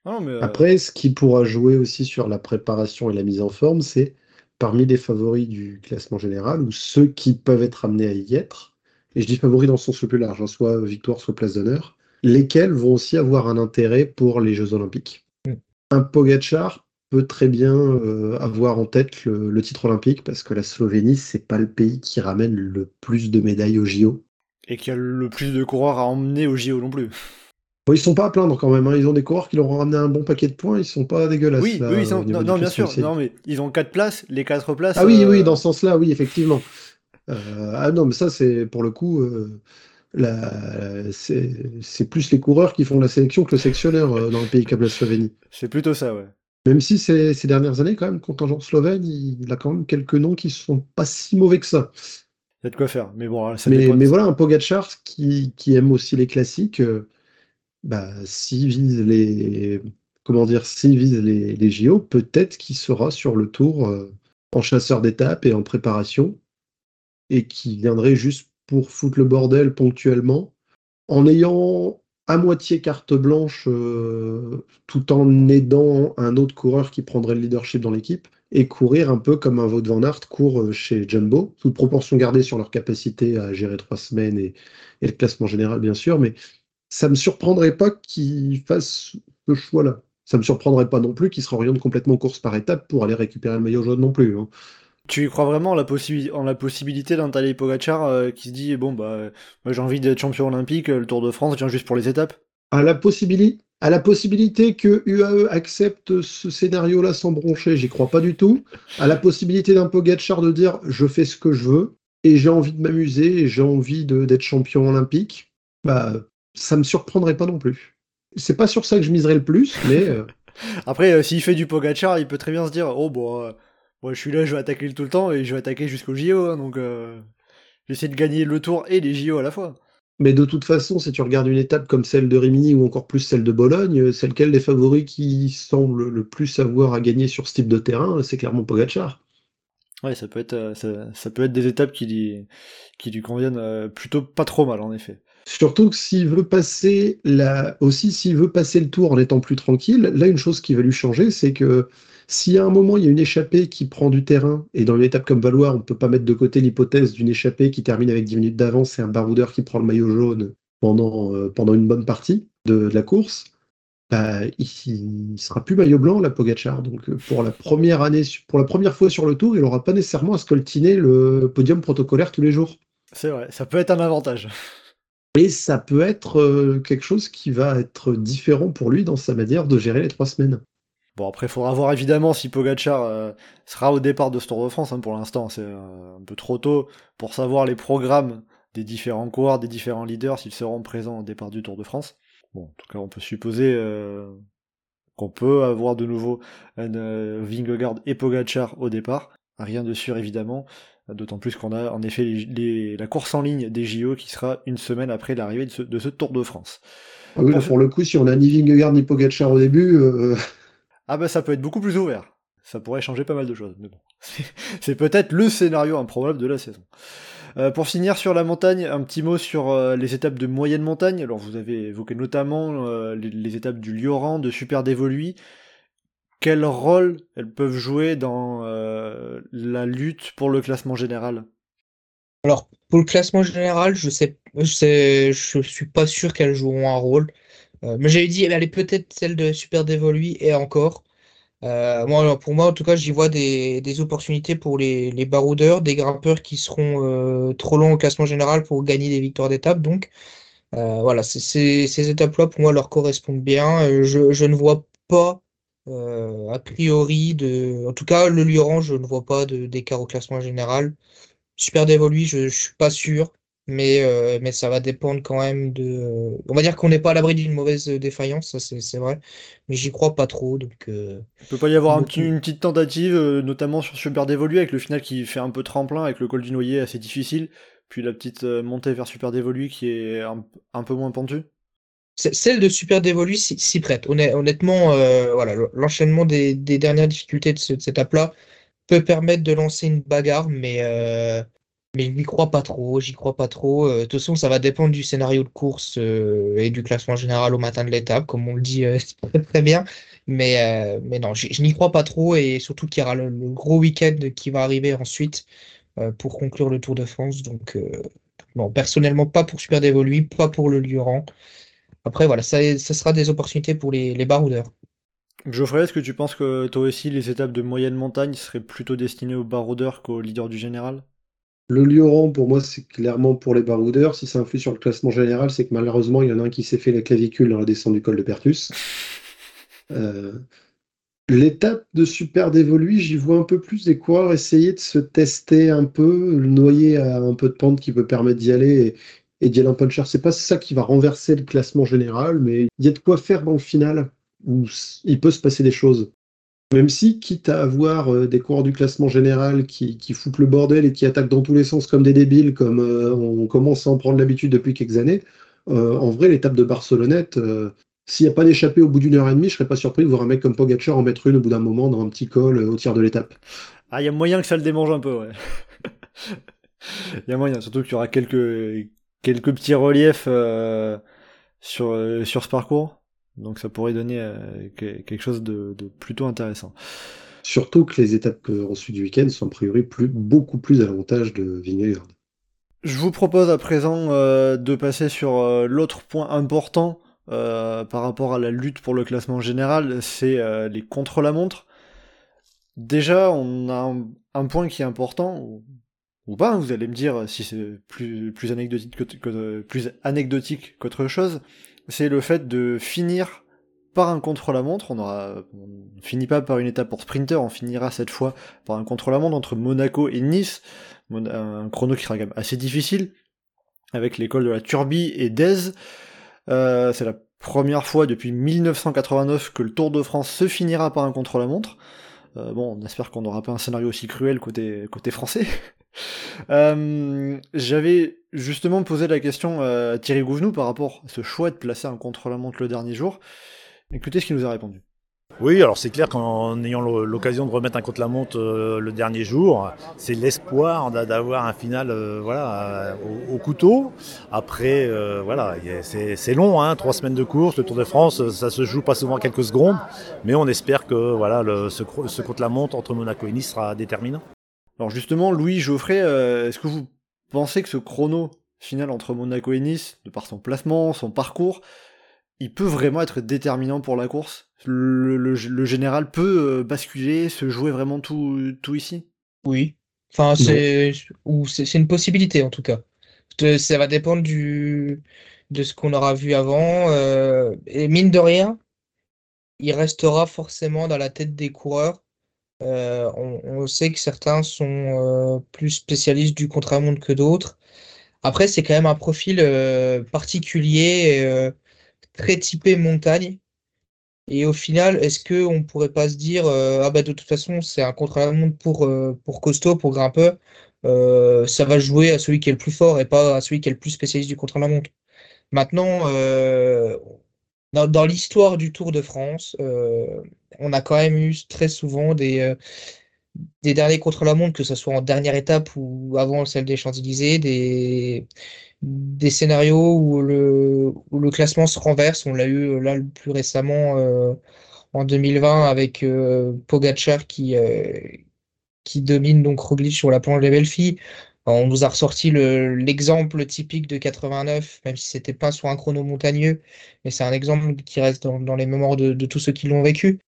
Ah non, mais, euh, Après, ce qui pourra jouer aussi sur la préparation et la mise en forme, c'est parmi les favoris du classement général ou ceux qui peuvent être amenés à y être, et je dis favoris dans le sens le plus large, hein, soit victoire, soit place d'honneur, lesquels vont aussi avoir un intérêt pour les Jeux Olympiques. Mm. Un Pogacar peut très bien euh, avoir en tête le, le titre olympique parce que la Slovénie, c'est pas le pays qui ramène le plus de médailles au JO. Et qu'il y a le plus de coureurs à emmener au JO non plus. Bon, ils sont pas à plaindre quand même, hein. ils ont des coureurs qui leur ont ramené un bon paquet de points, ils sont pas dégueulasses. oui, là, oui, ils sont- non, bien sûr, non, mais ils ont quatre places, les quatre places. Ah oui, euh, oui, dans ce sens-là, oui, effectivement. Euh, ah non, mais ça, c'est pour le coup, euh, la- c'est plus les coureurs qui font la sélection que le sectionneur euh, dans le pays comme la Slovénie. C'est plutôt ça, ouais. Même si ces, ces dernières années, quand même, contingent slovène, il a quand même quelques noms qui sont pas si mauvais que ça. Il y a de quoi faire. Mais bon, ça Mais, mais voilà, un Pogacar qui, qui aime aussi les classiques, euh, bah, s'il vise les, comment dire, s'il vise les, les JO, peut-être qu'il sera sur le tour euh, en chasseur d'étape et en préparation, et qui viendrait juste pour foutre le bordel ponctuellement, en ayant à moitié carte blanche, euh, tout en aidant un autre coureur qui prendrait le leadership dans l'équipe, et courir un peu comme un Wout van Aert court euh, chez Jumbo, toute proportion gardée sur leur capacité à gérer trois semaines et, et le classement général, bien sûr, mais ça me surprendrait pas qu'ils fassent ce choix-là. Ça me surprendrait pas non plus qu'ils se réorientent complètement course par étape pour aller récupérer le maillot jaune non plus. hein. Tu y crois vraiment en la, possi- en la possibilité d'un Tadej Pogacar euh, qui se dit bon bah euh, j'ai envie d'être champion olympique, le Tour de France vient juste pour les étapes? À la possibilité, à la possibilité que UAE accepte ce scénario-là sans broncher, j'y crois pas du tout. À la possibilité d'un Pogacar de dire je fais ce que je veux et j'ai envie de m'amuser et j'ai envie d'être champion olympique, bah ça me surprendrait pas non plus. C'est pas sur ça que je miserais le plus, mais euh, Après euh, s'il fait du Pogacar, il peut très bien se dire oh bon euh, moi je suis là, je vais attaquer tout le temps et je vais attaquer jusqu'au JO hein, donc j'essaie de gagner le Tour et les JO à la fois. Mais de toute façon, si tu regardes une étape comme celle de Rimini ou encore plus celle de Bologne, euh, c'est lequel des favoris qui semble le plus avoir à gagner sur ce type de terrain, c'est clairement Pogacar. Ouais, ça peut être euh, ça, ça peut être des étapes qui lui qui lui conviennent euh, plutôt pas trop mal en effet. Surtout que s'il veut passer la... aussi s'il veut passer le tour en étant plus tranquille, là une chose qui va lui changer, c'est que si à un moment il y a une échappée qui prend du terrain, et dans une étape comme Valois, on ne peut pas mettre de côté l'hypothèse d'une échappée qui termine avec 10 minutes d'avance et un baroudeur qui prend le maillot jaune pendant, euh, pendant une bonne partie de, de la course, bah, il, il sera plus maillot blanc, la Pogacar. Donc euh, pour la première année, pour la première fois sur le tour, il n'aura pas nécessairement à scoltiner le podium protocolaire tous les jours. C'est vrai, ça peut être un avantage. Et ça peut être euh, quelque chose qui va être différent pour lui dans sa manière de gérer les trois semaines. Bon, après, il faudra voir évidemment si Pogachar euh, sera au départ de ce Tour de France. hein, pour l'instant, c'est euh, un peu trop tôt pour savoir les programmes des différents coureurs, des différents leaders, s'ils seront présents au départ du Tour de France. Bon, en tout cas, on peut supposer euh, qu'on peut avoir de nouveau un, euh, Vingegaard et Pogachar au départ. Rien de sûr, évidemment. D'autant plus qu'on a en effet les- les- la course en ligne des JO qui sera une semaine après l'arrivée de ce, de ce Tour de France. Ah oui, là, pour le coup, si on a ni Vingegaard ni Pogacar au début, euh, Ah bah ça peut être beaucoup plus ouvert. Ça pourrait changer pas mal de choses. C'est- peut-être le scénario improbable de la saison. Euh, pour finir sur la montagne, un petit mot sur euh, les étapes de moyenne montagne. Alors vous avez évoqué notamment euh, les, étapes du Lioran, de Super Dévoluy. Quel rôle elles peuvent jouer dans la lutte pour le classement général? Alors, pour le classement général, je sais, je sais, je suis pas sûr qu'elles joueront un rôle. Euh, mais j'avais dit, elle est peut-être celle de Super Dévoluy et encore. Euh, moi, pour moi, en tout cas, j'y vois des, des opportunités pour les, les baroudeurs, des grimpeurs qui seront euh, trop longs au classement général pour gagner des victoires d'étape. Donc, euh, voilà, ces étapes-là, pour moi, leur correspondent bien. Euh, Je, je ne vois pas, a priori, de... En tout cas, le Lioran, je ne vois pas d'écart au classement général. Super Dévoluy, je, je suis pas sûr, mais, euh, mais ça va dépendre quand même de. On va dire qu'on n'est pas à l'abri d'une mauvaise défaillance, ça c'est vrai, mais j'y crois pas trop. Donc, euh, Il peut pas y avoir un Beaucoup. petit- une petite tentative, euh, notamment sur Super Dévoluy, avec le final qui fait un peu tremplin, avec le col du noyer assez difficile, puis la petite euh, montée vers Super Dévoluy qui est un, un peu moins pentue. celle de Super Dévoluy s'y prête. Honn- Honnêtement, euh, voilà, le- l'enchaînement des, des dernières difficultés de, ce- de cette étape-là peut permettre de lancer une bagarre, mais, euh, mais je n'y crois pas trop. J'y crois pas trop. Euh, de toute façon, ça va dépendre du scénario de course euh, et du classement général au matin de l'étape, comme on le dit euh, très, très bien. Mais, mais non, j'y- je n'y crois pas trop et surtout qu'il y aura le, gros week-end qui va arriver ensuite pour conclure le Tour de France. Donc, bon, personnellement, pas pour Super Dévoluy, pas pour le Lioran. Après, voilà, ça, ça sera des opportunités pour les, les baroudeurs. Geoffrey, est-ce que tu penses que toi aussi les étapes de moyenne montagne seraient plutôt destinées aux baroudeurs qu'aux leaders du général? Le Lioran, pour moi, c'est clairement pour les baroudeurs. Si ça influe sur le classement général, c'est que malheureusement, il y en a un qui s'est fait la clavicule dans la descente du col de Pertus. Euh, L'étape de Super Dévoluy, j'y vois un peu plus des coureurs essayer de se tester un peu. Le noyer a un peu de pente qui peut permettre d'y aller et, et d'y aller un peu de cher. C'est pas ça qui va renverser le classement général, mais il y a de quoi faire dans le final où il peut se passer des choses. Même si, quitte à avoir euh, des coureurs du classement général qui, qui foutent le bordel et qui attaquent dans tous les sens comme des débiles, comme euh, on commence à en prendre l'habitude depuis quelques années, euh, en vrai, l'étape de Barcelonnette, euh, s'il n'y a pas d'échappée au bout d'une heure et demie, je serais pas surpris de voir un mec comme Pogacar en mettre une au bout d'un moment dans un petit col euh, au tiers de l'étape. Ah, il y a moyen que ça le démange un peu, ouais. Il y a moyen, surtout qu'il y aura quelques, quelques petits reliefs euh, sur, sur ce parcours. Donc ça pourrait donner euh, que- quelque chose de, de plutôt intéressant. Surtout que les étapes ensuite du week-end sont a priori plus, beaucoup plus à l'avantage de Vingegaard. Je vous propose à présent euh, de passer sur euh, l'autre point important par rapport à la lutte pour le classement général, c'est les contre-la-montre. Déjà, on a un, un point qui est important, ou, ou pas, vous allez me dire si c'est plus, plus anecdotique que- que- plus anecdotique qu'autre chose, c'est le fait de finir par un contre-la-montre. On aura, on finit pas par une étape pour sprinter, on finira cette fois par un contre-la-montre entre Monaco et Nice. Un chrono qui sera quand même assez difficile, avec l'école de la Turbie et d'Aise. Euh, c'est la première fois depuis 1989 que le Tour de France se finira par un contre-la-montre. Euh, bon, on espère qu'on n'aura pas un scénario aussi cruel côté français. Euh, J'avais justement posé la question à Thierry Gouvenou par rapport à ce choix de placer un contre-la-montre le dernier jour. Écoutez ce qu'il nous a répondu. Oui, alors c'est clair qu'en ayant l'occasion de remettre un contre-la-montre euh, le dernier jour, c'est l'espoir d'a- d'avoir un final euh, voilà, euh, au, au couteau. Après, euh, voilà, c'est long, hein, trois semaines de course, le Tour de France, euh, ça se joue pas souvent en quelques secondes, mais on espère que voilà, ce contre-la-montre entre Monaco et Nice sera déterminant. Alors justement, Louis Geoffrey, euh, est-ce que vous pensez que ce chrono final entre Monaco et Nice, de par son placement, son parcours, il peut vraiment être déterminant pour la course? Le, le- le général peut euh, basculer, se jouer vraiment tout, tout ici? Oui. Enfin, c'est ou c'est c'est une possibilité en tout cas. ça va dépendre du, de ce qu'on aura vu avant. euh, et mine de rien, il restera forcément dans la tête des coureurs. Euh, on, on sait que certains sont euh, plus spécialistes du contre-la-montre que d'autres. Après, c'est quand même un profil euh, particulier, euh, très typé montagne. Et au final, est-ce que on pourrait pas se dire, euh, ah bah de toute façon, c'est un contre-la-montre pour, euh, pour costaud, pour grimpeur, ça va jouer à celui qui est le plus fort et pas à celui qui est le plus spécialiste du contre-la-montre. Maintenant, dans, l'histoire du Tour de France, euh, on a quand même eu très souvent des, euh, des derniers contre-la-montre, que ce soit en dernière étape ou avant celle des Champs-Élysées, des, scénarios où le, classement se renverse. On l'a eu euh, là le plus récemment en 2020 avec Pogacar qui, qui domine donc Roglic sur la planche des filles. On nous a ressorti le- l'exemple typique de 89, même si c'était pas sur un chrono montagneux, mais c'est un exemple qui reste dans, dans les mémoires de, de tous ceux qui l'ont vécu.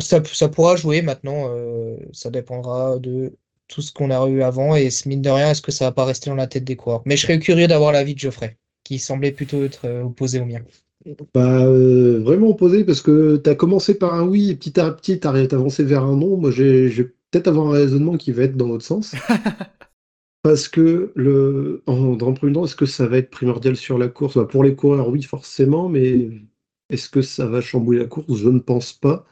Ça, ça pourra jouer maintenant, euh, ça dépendra de tout ce qu'on a eu avant, et ce- mine de rien, est-ce que ça va pas rester dans la tête des coureurs? Mais je serais curieux d'avoir l'avis de Geoffrey, qui semblait plutôt être euh, opposé au mien. Bah, euh, vraiment opposé parce que tu as commencé par un oui et petit à petit tu as avancé vers un non. Moi, j'ai j'ai peut-être avoir un raisonnement qui va être dans l'autre sens. Parce que le, en, premier temps, est-ce que ça va être primordial sur la course? Bah, pour les coureurs, oui, forcément, mais est-ce que ça va chambouler la course? Je ne pense pas.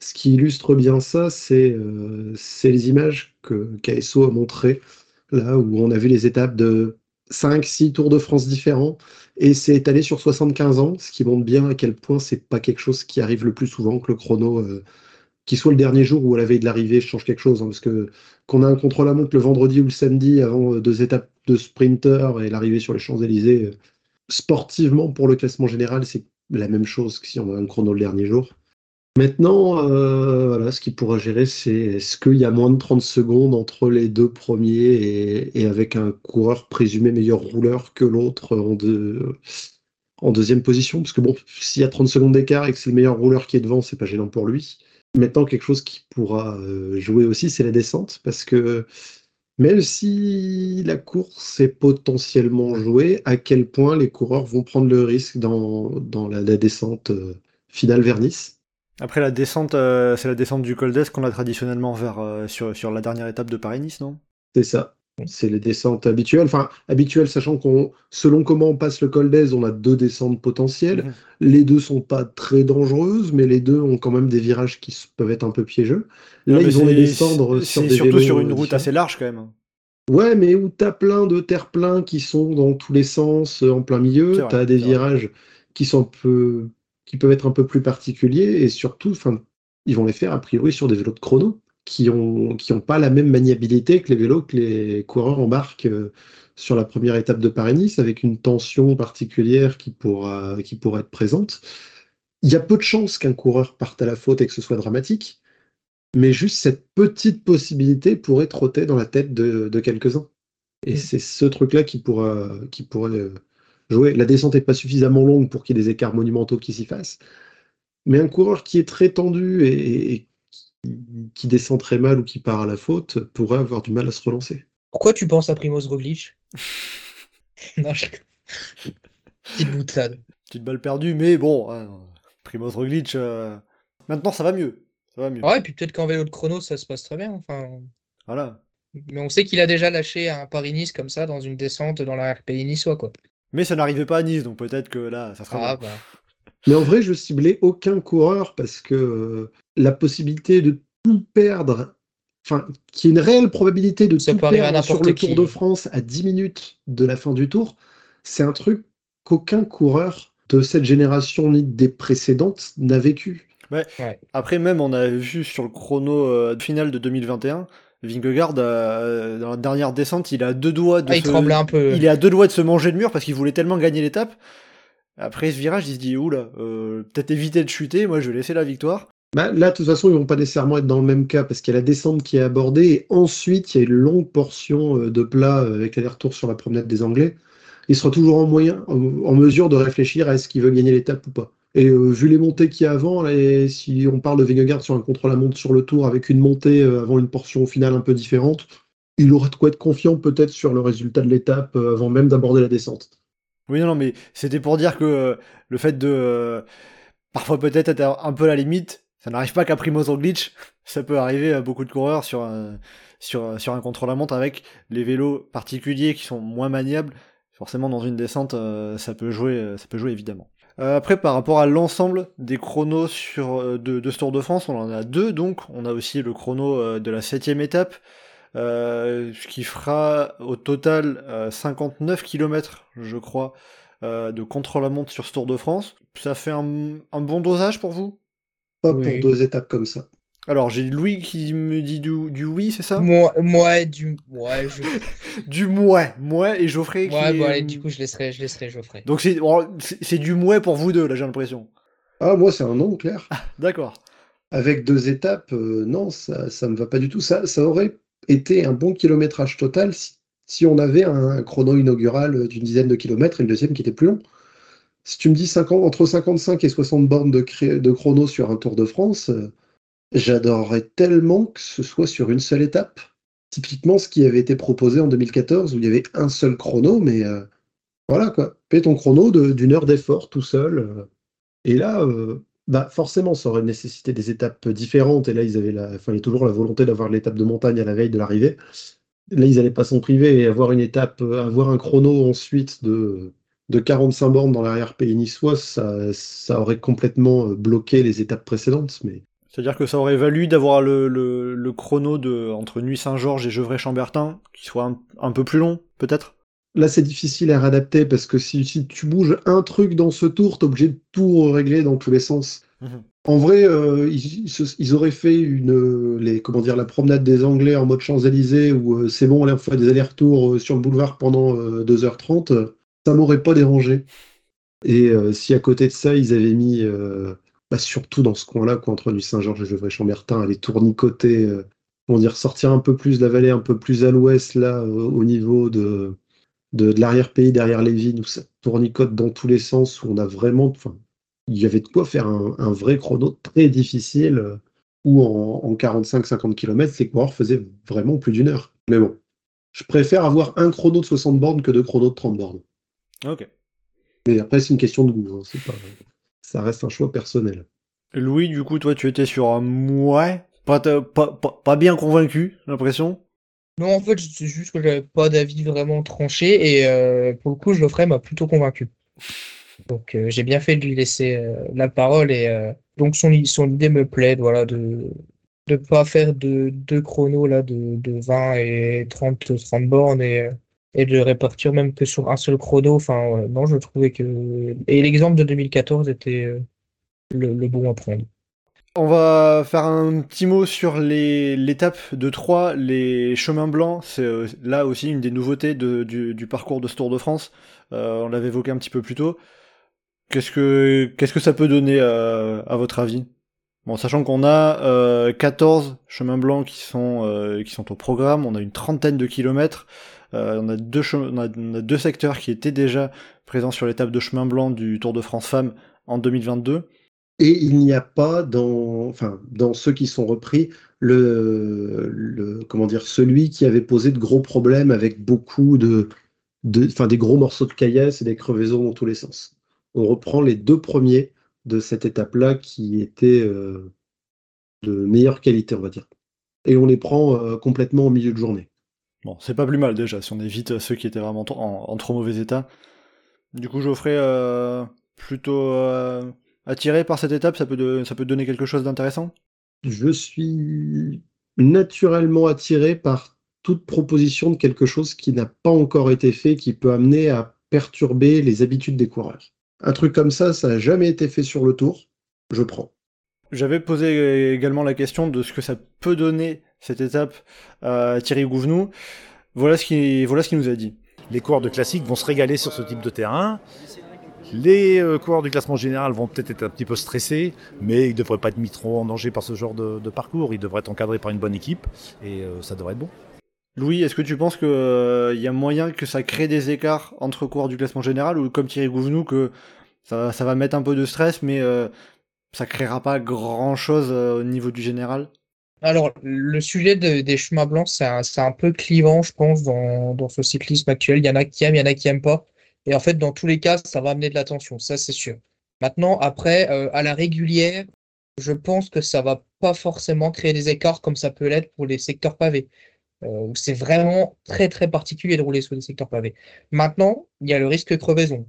Ce qui illustre bien ça, c'est euh, les images que KSO a montrées, là où on a vu les étapes de 5-6 Tours de France différents, et c'est étalé sur 75 ans, ce qui montre bien à quel point c'est pas quelque chose qui arrive le plus souvent que le chrono, euh, qu'il soit le dernier jour ou à la veille de l'arrivée, change quelque chose, hein, parce que qu'on a un contre-la-montre le vendredi ou le samedi avant euh, deux étapes de sprinter et l'arrivée sur les Champs-Élysées, euh, sportivement pour le classement général, c'est la même chose que si on a un chrono le dernier jour. Maintenant, euh, voilà, ce qui pourra gérer, c'est est-ce qu'il y a moins de 30 secondes entre les deux premiers et, avec un coureur présumé meilleur rouleur que l'autre en, en deuxième position? Parce que bon, s'il y a 30 secondes d'écart et que c'est le meilleur rouleur qui est devant, c'est pas gênant pour lui. Maintenant, quelque chose qui pourra euh, jouer aussi, c'est la descente, parce que même si la course est potentiellement jouée, à quel point les coureurs vont prendre le risque dans, dans la, la descente euh, finale vers Nice? Après la descente, euh, c'est la descente du Col d'Est qu'on a traditionnellement vers, euh, sur, sur la dernière étape de Paris-Nice, non? C'est ça. C'est les descentes habituelles. Enfin, habituelles, sachant qu'on, selon comment on passe le col d'Aise, on a deux descentes potentielles. Mhm. Les deux sont pas très dangereuses, mais les deux ont quand même des virages qui peuvent être un peu piégeux. Là, Non, ils vont les descendre sur C'est des surtout sur une euh, route différents. assez large quand même. Ouais, mais où t'as plein de terre-pleins qui sont dans tous les sens, euh, en plein milieu, t'as des vrai. virages qui sont un peu, qui peuvent être un peu plus particuliers, et surtout, enfin, ils vont les faire a priori sur des vélos de chrono qui ont, qui ont pas la même maniabilité que les vélos que les coureurs embarquent euh, sur la première étape de Paris-Nice, avec une tension particulière qui pourra, qui pourra être présente. Il y a peu de chances qu'un coureur parte à la faute et que ce soit dramatique, mais juste cette petite possibilité pourrait trotter dans la tête de, de quelques-uns. Et c'est ce truc-là qui pourra, qui pourrait euh, jouer. La descente n'est pas suffisamment longue pour qu'il y ait des écarts monumentaux qui s'y fassent, mais un coureur qui est très tendu et, et qui, descend très mal ou qui part à la faute pourrait avoir du mal à se relancer. Pourquoi tu penses à Primoz Roglic? Non, je... Petite boutade. Petite balle perdue, mais bon, hein, Primoz Roglic, euh, maintenant ça va mieux. Ça va mieux. Ouais, et puis peut-être qu'en vélo de chrono, ça se passe très bien. Enfin, Voilà. mais on sait qu'il a déjà lâché un Paris-Nice comme ça dans une descente dans la RPI niçois, quoi. Mais ça n'arrivait pas à Nice, donc peut-être que là, ça sera Ah, bon. bah. Mais en vrai, je ciblais aucun coureur parce que euh, la possibilité de tout perdre, enfin, qu'il y ait une réelle probabilité de Ça tout perdre sur le qui. Tour de France à 10 minutes de la fin du tour, c'est un truc qu'aucun coureur de cette génération ni des précédentes n'a vécu. Après, même, on a vu sur le chrono euh, final de 2021, Vingegaard, euh, dans la dernière descente, il a deux doigts de Ah, il se... un peu. il est à deux doigts de se manger le mur parce qu'il voulait tellement gagner l'étape. Après ce virage, il se dit, oula, euh, peut-être éviter de chuter, moi je vais laisser la victoire. Bah, là, de toute façon, ils vont pas nécessairement être dans le même cas parce qu'il y a la descente qui est abordée et ensuite il y a une longue portion euh, de plat euh, avec l'aller-retour sur la promenade des Anglais. Il sera toujours en moyen, en mesure de réfléchir à est-ce qu'il veut gagner l'étape ou pas. Et euh, vu les montées qu'il y a avant, et si on parle de Vingegaard sur un contre-la-montre sur le tour avec une montée avant une portion finale un peu différente, il aurait de quoi être confiant peut-être sur le résultat de l'étape avant même d'aborder la descente. Oui, non, non, mais c'était pour dire que le fait de parfois peut-être être un peu la limite, ça n'arrive pas qu'à Primoz Glitch, ça peut arriver à beaucoup de coureurs sur un, sur, sur un contre-la-montre avec les vélos particuliers qui sont moins maniables. Forcément, dans une descente, ça peut jouer, ça peut jouer évidemment. après, par rapport à l'ensemble des chronos sur, de, de ce Tour de France, on en a deux donc. On a aussi le chrono de la septième étape, euh, ce qui fera au total 59 euh, km, je crois, euh, de contre-la-montre sur ce Tour de France. Ça fait un, bon dosage pour vous? Pas pour deux étapes comme ça. Alors, j'ai Louis qui me dit du, du oui, c'est ça? Moi, moi, du ouais, je... du mouais, moi et Geoffrey. Ouais, qui... bon, allez, du coup, je laisserai, je laisserai Geoffrey. Donc c'est, c'est du mouais pour vous deux, là, j'ai l'impression. Ah, moi, c'est un non, clair. D'accord. Avec deux étapes, non, ça, ça me va pas du tout. Ça, ça aurait était un bon kilométrage total si, on avait un chrono inaugural d'une dizaine de kilomètres et le deuxième qui était plus long. Si tu me dis 50, entre 55 et 60 bornes de, chrono sur un Tour de France, euh, j'adorerais tellement que ce soit sur une seule étape. Typiquement ce qui avait été proposé en 2014 où il y avait un seul chrono, mais euh, voilà quoi. Ton chrono d'une heure d'effort tout seul. Euh. et là, bah forcément, ça aurait nécessité des étapes différentes. Et là, il y toujours la volonté d'avoir l'étape de montagne à la veille de l'arrivée. Là, ils n'allaient pas s'en priver et avoir une étape, avoir un chrono ensuite de, de 45 bornes dans l'arrière-pays niçois, ça, ça aurait complètement euh, bloqué les étapes précédentes. Mais... C'est-à-dire que ça aurait valu d'avoir le, le, le, chrono de, entre Nuit-Saint-Georges et Gevrey-Chambertin qui soit un, un peu plus long, peut-être? Là, c'est difficile à réadapter parce que si, tu bouges un truc dans ce tour, t'es obligé de tout régler dans tous les sens. Mhm. En vrai, euh, ils, auraient fait une, les, comment dire, la promenade des Anglais en mode Champs-Élysées où euh, c'est bon, on fait des allers-retours euh, sur le boulevard pendant 2h30. Ça m'aurait pas dérangé. Et si à côté de ça, ils avaient mis, bah, surtout dans ce coin-là, entre du Saint-Georges et Gevrey-Chambertin, les tournicoter, comment dire, sortir un peu plus de la vallée, un peu plus à l'ouest, là, au niveau de de, l'arrière-pays derrière les vignes où ça tournicote dans tous les sens, où on a vraiment. Il y avait de quoi faire un, vrai chrono très difficile euh, où en, 45-50 km, ces coureurs faisaient vraiment plus d'une heure. Mais bon, je préfère avoir un chrono de 60 bornes que deux chronos de 30 bornes. Ok. Mais après, c'est une question de goût. Hein, pas, ça reste un choix personnel. Louis, du coup, toi, tu étais sur un ouais, pas, pas, pas bien convaincu, j'ai l'impression? Non, en fait, c'est juste que j'avais pas d'avis vraiment tranché et euh, pour le coup, Geoffrey m'a plutôt convaincu. Donc, euh, j'ai bien fait de lui laisser euh, la parole et donc son, son idée me plaît, voilà, de ne pas faire de deux chronos là de, de 20 et 30, 30 bornes et, et de répartir même que sur un seul chrono. Enfin, non, je trouvais que et l'exemple de 2014 était le, le bon à prendre. On va faire un petit mot sur l'étape de 3, les chemins blancs. C'est euh, là aussi une des nouveautés du, parcours de ce Tour de France. Euh, on l'avait évoqué un petit peu plus tôt. Qu'est-ce que, qu'est-ce que ça peut donner euh, à votre avis? Bon, sachant qu'on a 14 chemins blancs qui sont, qui sont au programme, on a une trentaine de kilomètres. On, a deux on, a, deux secteurs qui étaient déjà présents sur l'étape de chemin blanc du Tour de France Femmes en 2022. Et il n'y a pas dans, enfin, dans ceux qui sont repris le, comment dire, celui qui avait posé de gros problèmes avec beaucoup de, de enfin, des gros morceaux de caillasse et des crevaisons dans tous les sens. On reprend les deux premiers de cette étape-là qui étaient euh, de meilleure qualité, on va dire. Et on les prend euh, complètement au milieu de journée. Bon, c'est pas plus mal déjà, si on évite ceux qui étaient vraiment en, trop mauvais état. Du coup, Geoffrey, euh, plutôt attiré par cette étape, ça peut, ça peut donner quelque chose d'intéressant? Je suis naturellement attiré par toute proposition de quelque chose qui n'a pas encore été fait, qui peut amener à perturber les habitudes des coureurs. Un truc comme ça, ça n'a jamais été fait sur le tour, je prends. J'avais posé également la question de ce que ça peut donner cette étape à Thierry Gouvenou. Voilà ce qu'il voilà nous a dit. Les coureurs de classique vont se régaler sur ce type de terrain. Les euh, coureurs du classement général vont peut-être être un petit peu stressés, mais ils ne devraient pas être mis trop en danger par ce genre de, parcours. Ils devraient être encadrés par une bonne équipe et euh, ça devrait être bon. Louis, est-ce que tu penses qu'il euh, y a moyen que ça crée des écarts entre coureurs du classement général ou comme Thierry Gouvenou que ça, va mettre un peu de stress mais ça créera pas grand chose au niveau du général? Alors, le sujet de- des chemins blancs, c'est un, peu clivant, je pense, dans, ce cyclisme actuel. Il y en a qui aiment, il y en a qui aiment pas. Et en fait, dans tous les cas, ça va amener de l'attention, ça c'est sûr. Maintenant, après, euh, à la régulière, je pense que ça va pas forcément créer des écarts comme ça peut l'être pour les secteurs pavés, euh, c'est vraiment très très particulier de rouler sur des secteurs pavés. Maintenant, il y a le risque crevaison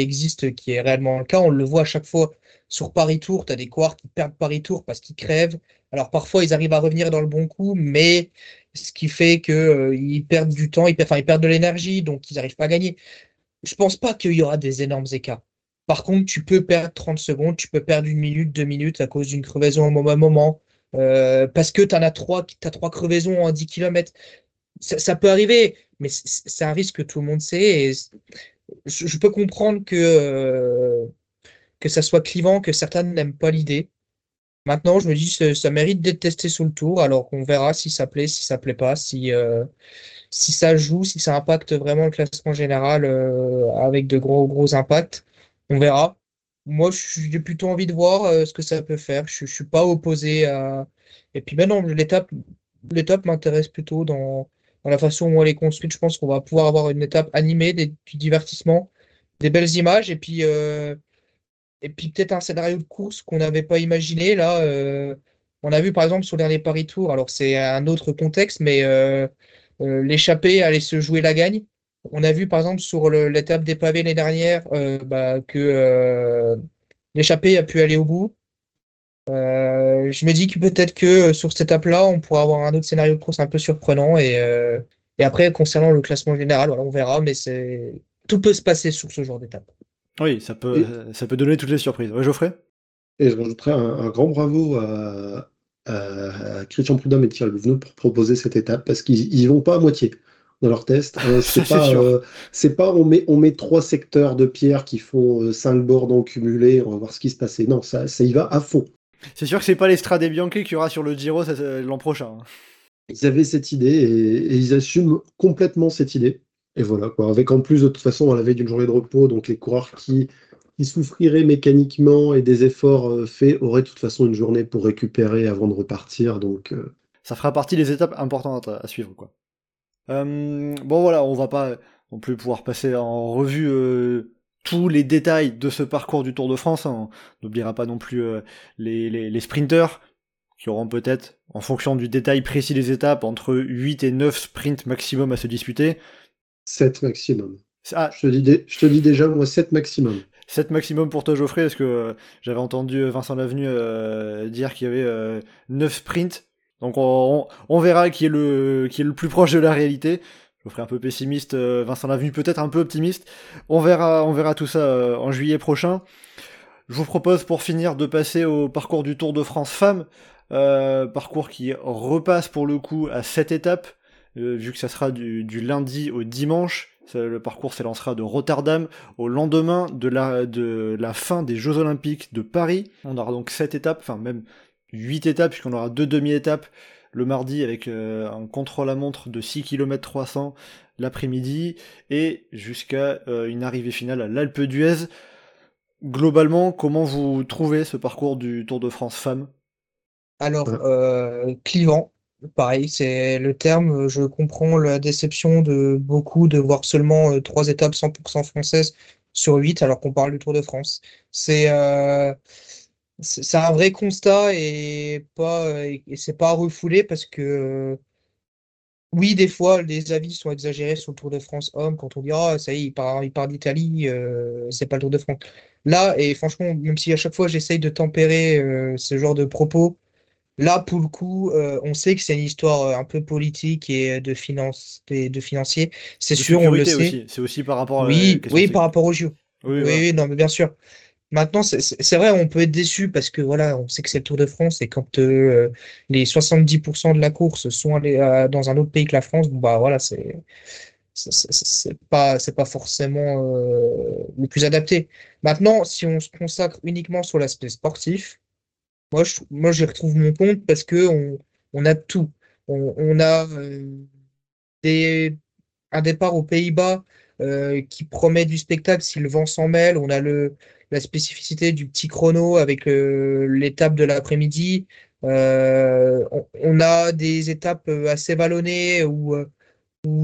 existe, qui est réellement le cas. On le voit à chaque fois sur Paris-Tour, tu as des coureurs qui perdent Paris-Tour parce qu'ils crèvent. Alors parfois, ils arrivent à revenir dans le bon coup, mais ce qui fait que, euh, ils perdent du temps, ils perdent, ils perdent de l'énergie, donc ils n'arrivent pas à gagner. Je pense pas qu'il y aura des énormes écarts. Par contre, tu peux perdre 30 secondes, tu peux perdre une minute, deux minutes à cause d'une crevaison au moment, euh, parce que tu en as trois, t'as trois crevaisons en 10 km. Ça, peut arriver, mais c'est un risque que tout le monde sait. Je, peux comprendre que, euh, que ça soit clivant, que certains n'aiment pas l'idée. Maintenant, je me dis, ça, ça mérite d'être testé sur le tour, alors on verra si ça plaît, si ça plaît pas, si, euh, si ça joue, si ça impacte vraiment le classement général euh, avec de gros gros impacts, on verra. Moi, j'ai plutôt envie de voir ce que ça peut faire. Je, je suis pas opposé à. Et puis maintenant, l'étape m'intéresse plutôt dans, dans la façon où elle est construite. Je pense qu'on va pouvoir avoir une étape animée, du divertissement, des belles images, et puis euh, et puis peut-être un scénario de course qu'on n'avait pas imaginé. Là, euh, on a vu par exemple sur le dernier Paris Tour, alors c'est un autre contexte, mais euh, euh, l'échappée allait se jouer la gagne. On a vu par exemple sur l'étape des pavés l'année dernière euh, bah, que l'échappée a pu aller au bout. Euh, je me dis que peut-être que euh, sur cette étape-là, on pourra avoir un autre scénario de course un peu surprenant. Et, euh, et après, concernant le classement général, voilà, on verra, mais c'est tout peut se passer sur ce genre d'étape. Oui, ça peut, ça peut donner toutes les surprises. Ouais, Geoffrey? Et je rajouterais un, un grand bravo à, Christian Prudhomme et Thierry Louvenot pour proposer cette étape parce qu'ils vont pas à moitié dans leur test. Euh, c'est pas, euh, c'est pas on met, on met trois secteurs de pierre qui font euh, cinq bords en cumulé, on va voir ce qui se passait. Non, ça, ça y va à fond. C'est sûr que c'est pas les Strade Bianche qu'il y aura sur le Giro c'est l'an prochain. hein. Ils avaient cette idée et, et ils assument complètement cette idée. Et voilà, quoi. Avec en plus, de toute façon, à la veille d'une journée de repos, donc les coureurs qui, qui souffriraient mécaniquement et des efforts euh, faits auraient de toute façon une journée pour récupérer avant de repartir. Donc, euh, Ça fera partie des étapes importantes à, à suivre. Quoi. Euh, bon voilà, on va pas non plus pouvoir passer en revue euh, tous les détails de ce parcours du Tour de France. hein. On n'oubliera pas non plus euh, les, les, les sprinters qui auront peut-être, en fonction du détail précis des étapes, entre 8 et 9 sprints maximum à se disputer. 7 maximum. Ah, Je te dis, dé- je te dis déjà, moi, 7 maximum. 7 maximum pour toi Geoffrey, parce que euh, j'avais entendu Vincent Lavenu euh, dire qu'il y avait euh, 9 sprints. Donc on, on- on verra qui est, le, qui est le plus proche de la réalité. Geoffrey un peu pessimiste, euh, Vincent Lavenu peut-être un peu optimiste. On verra, on verra tout ça euh, en juillet prochain. Je vous propose pour finir de passer au parcours du Tour de France Femmes. Euh, parcours qui repasse pour le coup à 7 étapes, vu que ça sera du, lundi au dimanche. Le parcours s'élancera de Rotterdam au lendemain de la, de la fin des Jeux Olympiques de Paris. On aura donc 7 étapes, enfin même 8 étapes, puisqu'on aura deux demi-étapes le mardi avec euh, un contre-la-montre de 6 km 300 l'après-midi, et jusqu'à euh, une arrivée finale à l'Alpe d'Huez. Globalement, comment vous trouvez ce parcours du Tour de France Femmes Alors, euh, clivant, pareil, c'est le terme. Je comprends la déception de beaucoup de voir seulement trois étapes 100% françaises sur 8 alors qu'on parle du Tour de France. C'est c'est un vrai constat et pas et c'est pas à refouler parce que oui, des fois, les avis sont exagérés sur le Tour de France homme quand on dit ah ça y est, il part, il part d'Italie, euh, c'est pas le Tour de France. Là, et franchement, même si à chaque fois j'essaye de tempérer euh, ce genre de propos, là pour le coup, euh, on sait que c'est une histoire euh, un peu politique et de finance et de financier. C'est sûr, on le sait. C'est aussi par rapport à Oui, oui, par rapport aux JO. Oui, Oui, oui, non, mais bien sûr. Maintenant, c'est vrai, on peut être déçu parce que voilà, on sait que c'est le Tour de France et quand euh, les 70% de la course sont allés dans un autre pays que la France, bah voilà, c'est c'est pas c'est pas forcément euh, le plus adapté. Maintenant, si on se consacre uniquement sur l'aspect sportif, moi je moi j'y retrouve mon compte parce que on, on a tout. On, a euh, des un départ aux Pays-Bas qui promet du spectacle si le vent s'en mêle. On a le, la spécificité du petit chrono avec euh, l'étape de l'après-midi. Euh, on, a des étapes euh, assez vallonnées où,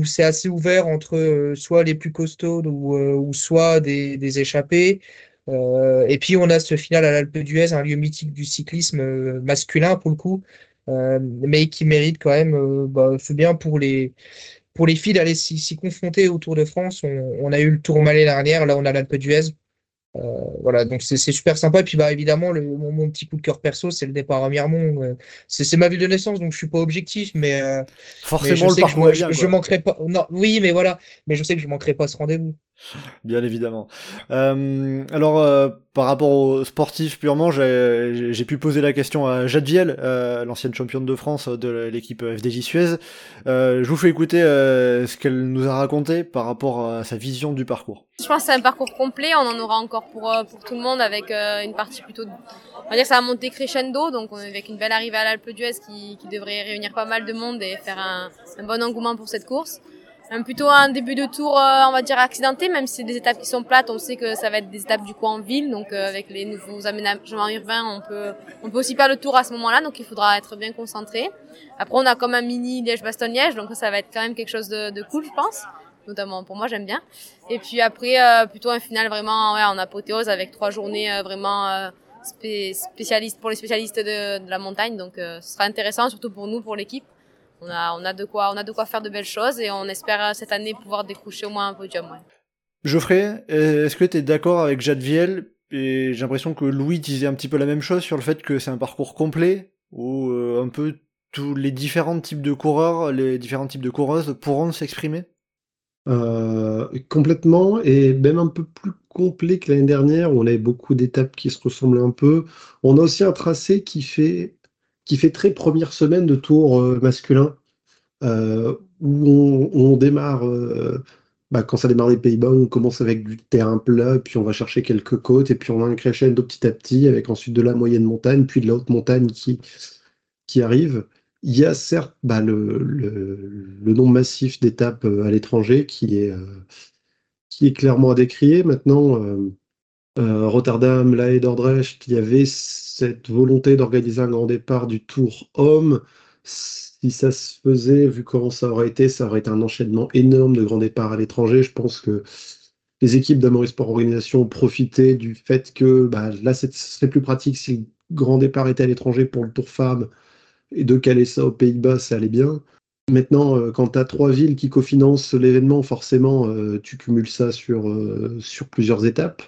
c'est assez ouvert entre soit les plus costauds ou, ou soit des, des échappés. Euh, et puis on a ce final à l'Alpe d'Huez, un lieu mythique du cyclisme masculin pour le coup, mais qui mérite quand même, bah, c'est bien pour les, filles d'aller s'y confronter au Tour de France. On, a eu le Tour l'année dernière, là on a l'Alpe d'Huez. Euh, voilà, donc c'est super sympa. Et puis bah évidemment, le, mon, mon petit coup de cœur perso, c'est le départ à Miremont. Euh, c'est c'est ma ville de naissance, donc je suis pas objectif, mais, euh, mais je Forcément, le sais que je, parcours je, bien. je quoi. manquerai pas. Non, oui, mais voilà, mais je sais que je manquerai pas ce rendez-vous. Bien évidemment. Euh, alors, euh, par rapport aux sportifs purement, j'ai pu poser la question à Jade Viel, euh, l'ancienne championne de France de l'équipe FDJ Suez. Euh, je vous fais écouter euh, ce qu'elle nous a raconté par rapport à sa vision du parcours. Je pense que c'est un parcours complet. On en aura encore pour, euh, pour tout le monde avec une partie plutôt. On va dire que ça va monter crescendo, donc avec une belle arrivée à l'Alpe d'Huez qui, qui devrait réunir pas mal de monde et faire un, un bon engouement pour cette course. Un, plutôt un début de tour, euh, on va dire accidenté, même si c'est des étapes qui sont plates. On sait que ça va être des étapes du coup en ville, donc euh, avec les nouveaux aménagements urbains, on peut, on peut aussi faire le tour à ce moment-là, donc il faudra être bien concentré. Après, on a comme un mini Liège-Bastogne-Liège, donc ça va être quand même quelque chose de, de cool, je pense. Notamment pour moi j'aime bien. Et puis après euh, plutôt un final vraiment ouais, en apothéose avec trois journées euh, vraiment euh, spé spécialistes pour les spécialistes de, de la montagne. Donc euh, ce sera intéressant surtout pour nous pour l'équipe on a on a de quoi on a de quoi faire de belles choses et on espère euh, cette année pouvoir décrocher au moins un podium ouais. Geoffrey, est-ce que tu es d'accord avec Jade Viel Et j'ai l'impression que Louis disait un petit peu la même chose sur le fait que c'est un parcours complet où euh, un peu tous les différents types de coureurs, les différents types de coureuses pourront s'exprimer? Euh, complètement, et même un peu plus complet que l'année dernière, où on avait beaucoup d'étapes qui se ressemblent un peu. On a aussi un tracé qui fait, qui fait très première semaine de tour euh, masculin, euh, où on, démarre, euh, bah, quand ça démarre des Pays-Bas, on commence avec du terrain plat, puis on va chercher quelques côtes, et puis on a un crescendo petit à petit, avec ensuite de la moyenne montagne, puis de la haute montagne qui, arrive. Il y a certes bah, le, le, le nombre massif d'étapes à l'étranger qui est, qui est clairement à décrier. Maintenant, euh, Rotterdam, La Haye, Dordrecht, il y avait cette volonté d'organiser un grand départ du Tour Homme. Si ça se faisait, vu comment ça aurait été, ça aurait été un enchaînement énorme de grands départs à l'étranger. Je pense que les équipes d'Amory Sport Organisation ont profité du fait que bah, là, ce serait plus pratique si le grand départ était à l'étranger pour le Tour Femmes et de caler ça aux Pays-Bas, ça allait bien. Maintenant, euh, quand tu as trois villes qui cofinancent l'événement, forcément, euh, tu cumules ça sur, sur plusieurs étapes.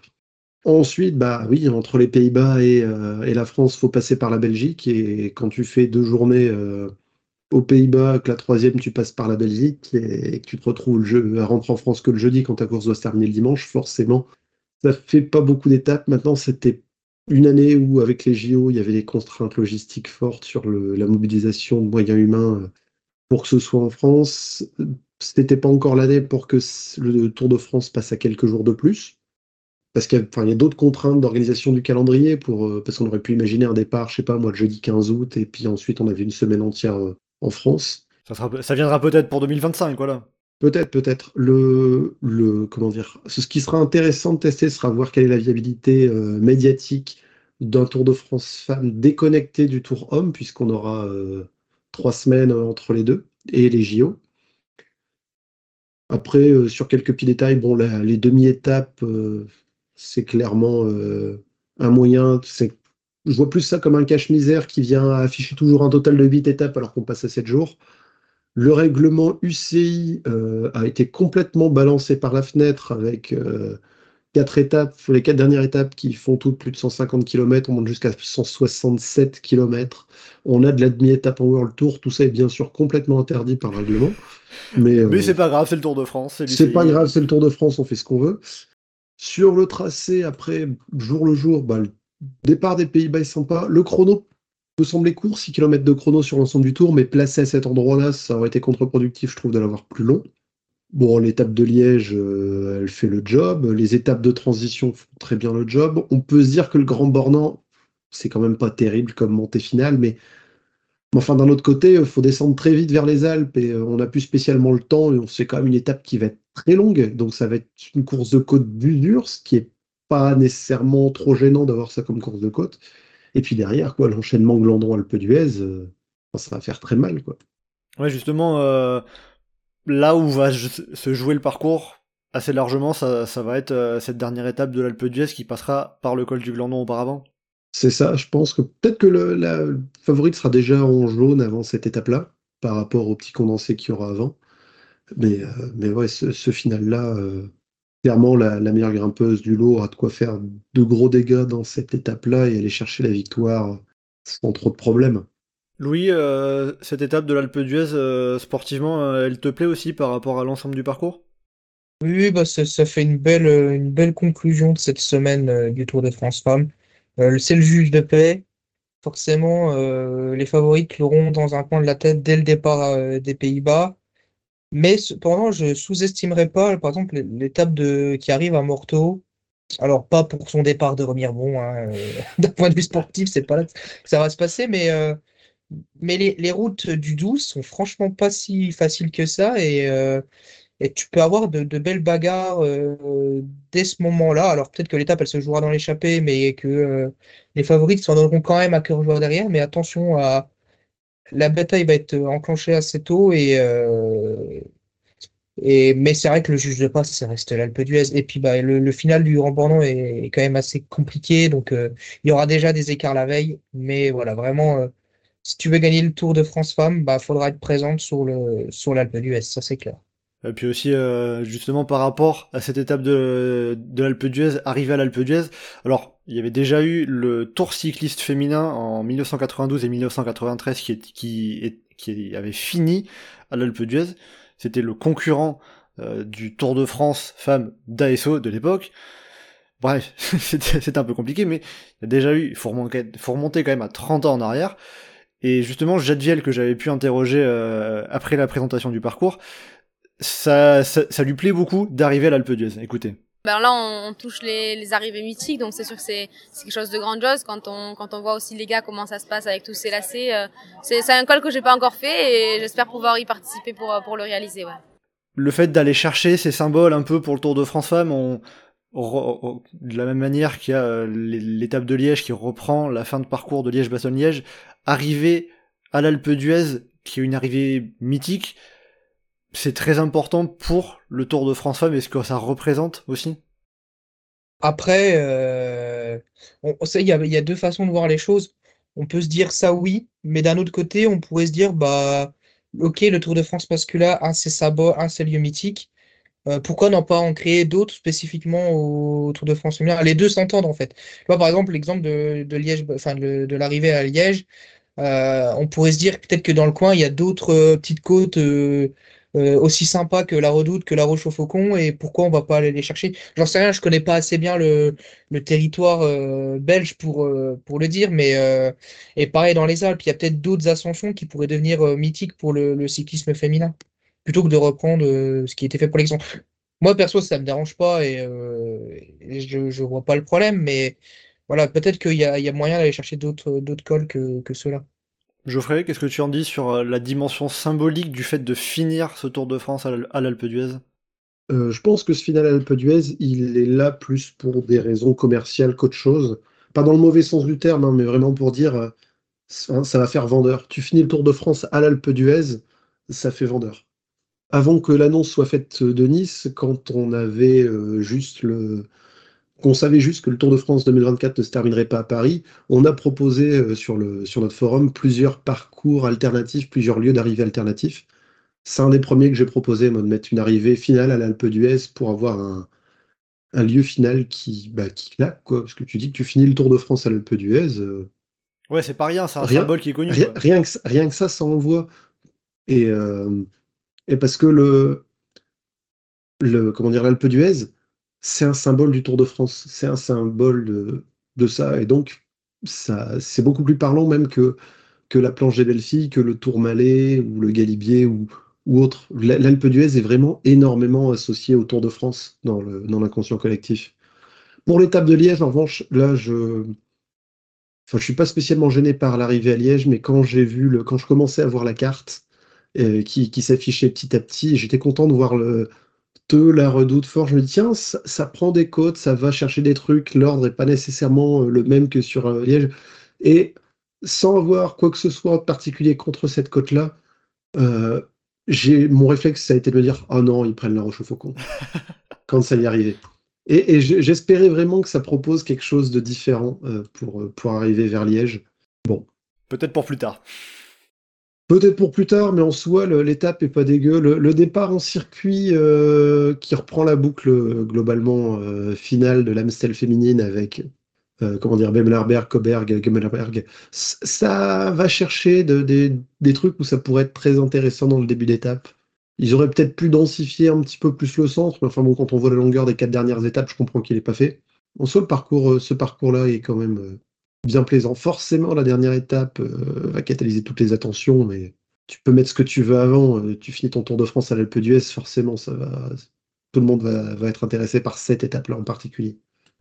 Ensuite, bah oui, entre les Pays-Bas et, euh, et la France, faut passer par la Belgique. Et quand tu fais deux journées euh, aux Pays-Bas, que la troisième, tu passes par la Belgique et que tu te retrouves à rentrer en France que le jeudi quand ta course doit se terminer le dimanche, forcément, ça fait pas beaucoup d'étapes. Maintenant, c'était une année où, avec les JO, il y avait des contraintes logistiques fortes sur la mobilisation de moyens humains euh, pour que ce soit en France. C'était pas encore l'année pour que le Tour de France passe à quelques jours de plus. Parce qu'il y a, d'autres contraintes d'organisation du calendrier, pour, euh, parce qu'on aurait pu imaginer un départ, je sais pas, moi, le jeudi 15 août, et puis ensuite on avait une semaine entière euh, en France. Ça, sera- ça viendra peut-être pour 2025, voilà. Peut-être, peut-être. Le, le, comment dire, ce qui sera intéressant de tester sera voir quelle est la viabilité euh, médiatique d'un Tour de France femme déconnecté du Tour homme, puisqu'on aura euh, trois semaines entre les deux et les JO. Après, euh, sur quelques petits détails, bon, la- les demi-étapes, c'est clairement euh, un moyen. Je vois plus ça comme un cache-misère qui vient afficher toujours un total de 8 étapes alors qu'on passe à 7 jours. Le règlement UCI euh, a été complètement balancé par la fenêtre avec euh, quatre étapes, les quatre dernières étapes qui font toutes plus de 150 km, on monte jusqu'à 167 km. On a de la demi-étape en World Tour, tout ça est bien sûr complètement interdit par le règlement. Mais, euh, c'est pas grave, c'est le Tour de France. C'est pas grave, c'est le Tour de France, on fait ce qu'on veut. Sur le tracé, après, jour le jour, bah, le départ des Pays-Bas est sympa. Le chrono peut sembler court, 6 km de chrono sur l'ensemble du tour, mais placé à cet endroit-là, ça aurait été contre-productif, je trouve, de l'avoir plus long. Bon, l'étape de Liège, euh, elle fait le job. Les étapes de transition font très bien le job. On peut se dire que le Grand Bornand, c'est quand même pas terrible comme montée finale, mais mais enfin, d'un autre côté, il faut descendre très vite vers les Alpes et euh, on n'a plus spécialement le temps et on sait quand même une étape qui va être très longue. Donc, ça va être une course de côte d'usure, ce qui est pas nécessairement trop gênant d'avoir ça comme course de côte. Et puis derrière, quoi, l'enchaînement Glandon-Alpe d'Huez, euh, ça va faire très mal, quoi. Ouais, justement, euh, là où va se jouer le parcours, assez largement, ça, va être euh, cette dernière étape de l'Alpe d'Huez qui passera par le col du Glandon auparavant. C'est ça, je pense que peut-être que le, la favorite sera déjà en jaune avant cette étape-là, par rapport au petit condensé qu'il y aura avant. Mais, mais ouais, ce, ce final-là, clairement, la, meilleure grimpeuse du lot aura de quoi faire de gros dégâts dans cette étape-là et aller chercher la victoire sans trop de problèmes. Louis, euh, cette étape de l'Alpe d'Huez, euh, sportivement, euh, elle te plaît aussi par rapport à l'ensemble du parcours? Oui, bah ça, fait une belle, une belle conclusion de cette semaine du Tour de France Femmes. C'est le juge de paix. Forcément, les favorites l'auront dans un coin de la tête dès le départ des Pays-Bas. Mais cependant, je sous-estimerais pas, par exemple, l'étape qui arrive à Morteau. Alors, pas pour son départ de Remire-Bon, hein, euh, d'un point de vue sportif, c'est pas là que ça va se passer, mais, euh, les, routes du 12 sont franchement pas si faciles que ça et, euh, et tu peux avoir de, belles bagarres dès ce moment-là. Alors, peut-être que l'étape elle se jouera dans l'échappée, mais que les favorites s'en donneront quand même à cœur joie derrière. Mais attention à, la bataille va être enclenchée assez tôt et, euh, mais c'est vrai que le juge de passe, ça reste l'Alpe d'Huez. Et puis bah, le, final du Grand est, quand même assez compliqué, donc euh, il y aura déjà des écarts la veille. Mais voilà, vraiment, euh, si tu veux gagner le Tour de France Femmes, bah faudra être présente sur le sur l'Alpe d'Huez, ça c'est clair. Et puis aussi, euh, justement, par rapport à cette étape de, de l'Alpe d'Huez, arrivée à l'Alpe d'Huez, alors, il y avait déjà eu le tour cycliste féminin en 1992 et 1993 qui, est, qui, qui avait fini à l'Alpe d'Huez. C'était le concurrent euh, du Tour de France femme d'ASO de l'époque. Bref, c'était un peu compliqué, mais il y a déjà eu, il faut remonter, faut remonter quand même à 30 ans en arrière. Et justement, Jadviel, que j'avais pu interroger euh, après la présentation du parcours, ça, ça, lui plaît beaucoup d'arriver à l'Alpe d'Huez. Écoutez. Ben là, on, touche les, les, arrivées mythiques, donc c'est sûr que c'est quelque chose de grandiose quand on, quand on voit aussi les gars comment ça se passe avec tous ces lacets. Euh, c'est un col que j'ai pas encore fait et j'espère pouvoir y participer pour, pour le réaliser. Ouais. Le fait d'aller chercher ces symboles un peu pour le Tour de France Femmes, on, de la même manière qu'il y a euh, l'étape de Liège qui reprend la fin de parcours de Liège-Bastogne-Liège, arriver à l'Alpe d'Huez, qui est une arrivée mythique, c'est très important pour le Tour de France Femmes et ce que ça représente aussi Après, euh, il y, a, deux façons de voir les choses. On peut se dire ça oui, mais d'un autre côté, on pourrait se dire bah ok, le Tour de France masculin, un c'est sabot, un c'est lieu mythique. Euh, pourquoi n'en pas en créer d'autres spécifiquement au Tour de France féminin? Les deux s'entendent en fait. Par exemple, l'exemple de, Liège, de, l'arrivée à Liège, euh, on pourrait se dire peut-être que dans le coin, il y a d'autres petites côtes aussi sympa que la Redoute, que la Roche au Faucon, et pourquoi on va pas aller les chercher? J'en sais rien, je connais pas assez bien le, le territoire euh, belge pour, euh, pour le dire, mais et pareil dans les Alpes, il y a peut-être d'autres ascensions qui pourraient devenir mythiques pour le, le, cyclisme féminin, plutôt que de reprendre ce qui était fait pour l'exemple. Moi perso, ça me dérange pas et, je, je vois pas le problème, mais voilà, peut-être qu'il y a, y a moyen d'aller chercher d'autres d'autres cols que, que ceux-là. Geoffrey, qu'est-ce que tu en dis sur euh, la dimension symbolique du fait de finir ce Tour de France à l'Alpe d'Huez? Euh, Je pense que ce final à l'Alpe d'Huez, il est là plus pour des raisons commerciales qu'autre chose. Pas dans le mauvais sens du terme, hein, mais vraiment pour dire euh, ça va faire vendeur. Tu finis le Tour de France à l'Alpe d'Huez, ça fait vendeur. Avant que l'annonce soit faite de Nice, quand on avait juste le, qu'on savait juste que le Tour de France 2024 ne se terminerait pas à Paris, on a proposé euh, sur, le, sur notre forum plusieurs parcours alternatifs, plusieurs lieux d'arrivée alternatifs. C'est un des premiers que j'ai proposé, moi, de mettre une arrivée finale à l'Alpe d'Huez pour avoir un, lieu final qui, bah, qui claque, quoi. Parce que tu dis que tu finis le Tour de France à l'Alpe d'Huez. Euh, ouais, c'est pas rien, c'est un symbole qui est connu. Rien, que, rien que ça, ça envoie. Et, euh, et parce que le, le comment dire, l'Alpe d'Huez, c'est un symbole du Tour de France, c'est un symbole de, ça, et donc ça, c'est beaucoup plus parlant même que, la planche des filles, que le Tour Malais ou le Galibier ou, autre. L'Alpe d'Huez est vraiment énormément associé au Tour de France dans, l'inconscient collectif. Pour l'étape de Liège, en revanche, là, je, enfin, je suis pas spécialement gêné par l'arrivée à Liège, mais quand j'ai vu je commençais à voir la carte euh, qui s'affichait petit à petit, j'étais content de voir le, la redoute fort. Je me dis, tiens, ça, prend des côtes, ça va chercher des trucs. L'ordre n'est pas nécessairement euh, le même que sur euh, Liège. Et sans avoir quoi que ce soit de particulier contre cette côte-là, euh, j'ai mon réflexe, ça a été de me dire Oh non, ils prennent la roche au faucon. quand ça y arrivait. Et, et j'espérais vraiment que ça propose quelque chose de différent euh, pour, pour arriver vers Liège. Bon. Peut-être pour plus tard. Peut-être pour plus tard, mais en soi, l'étape est pas dégueu. Le, départ en circuit euh, qui reprend la boucle globalement finale de l'Amstel féminine avec comment dire Bemlerberg, Koberg, Gemmelberg, ça va chercher de, des trucs où ça pourrait être très intéressant dans le début d'étape. Ils auraient peut-être pu densifier un petit peu plus le centre, mais enfin bon, quand on voit la longueur des quatre dernières étapes, je comprends qu'il n'est pas fait. En soi, euh, ce parcours-là est quand même euh, bien plaisant. Forcément, la dernière étape euh, va catalyser toutes les attentions, mais tu peux mettre ce que tu veux avant. tu finis ton Tour de France à l'Alpe d'Huez, forcément, ça va. Tout le monde va, être intéressé par cette étape-là en particulier.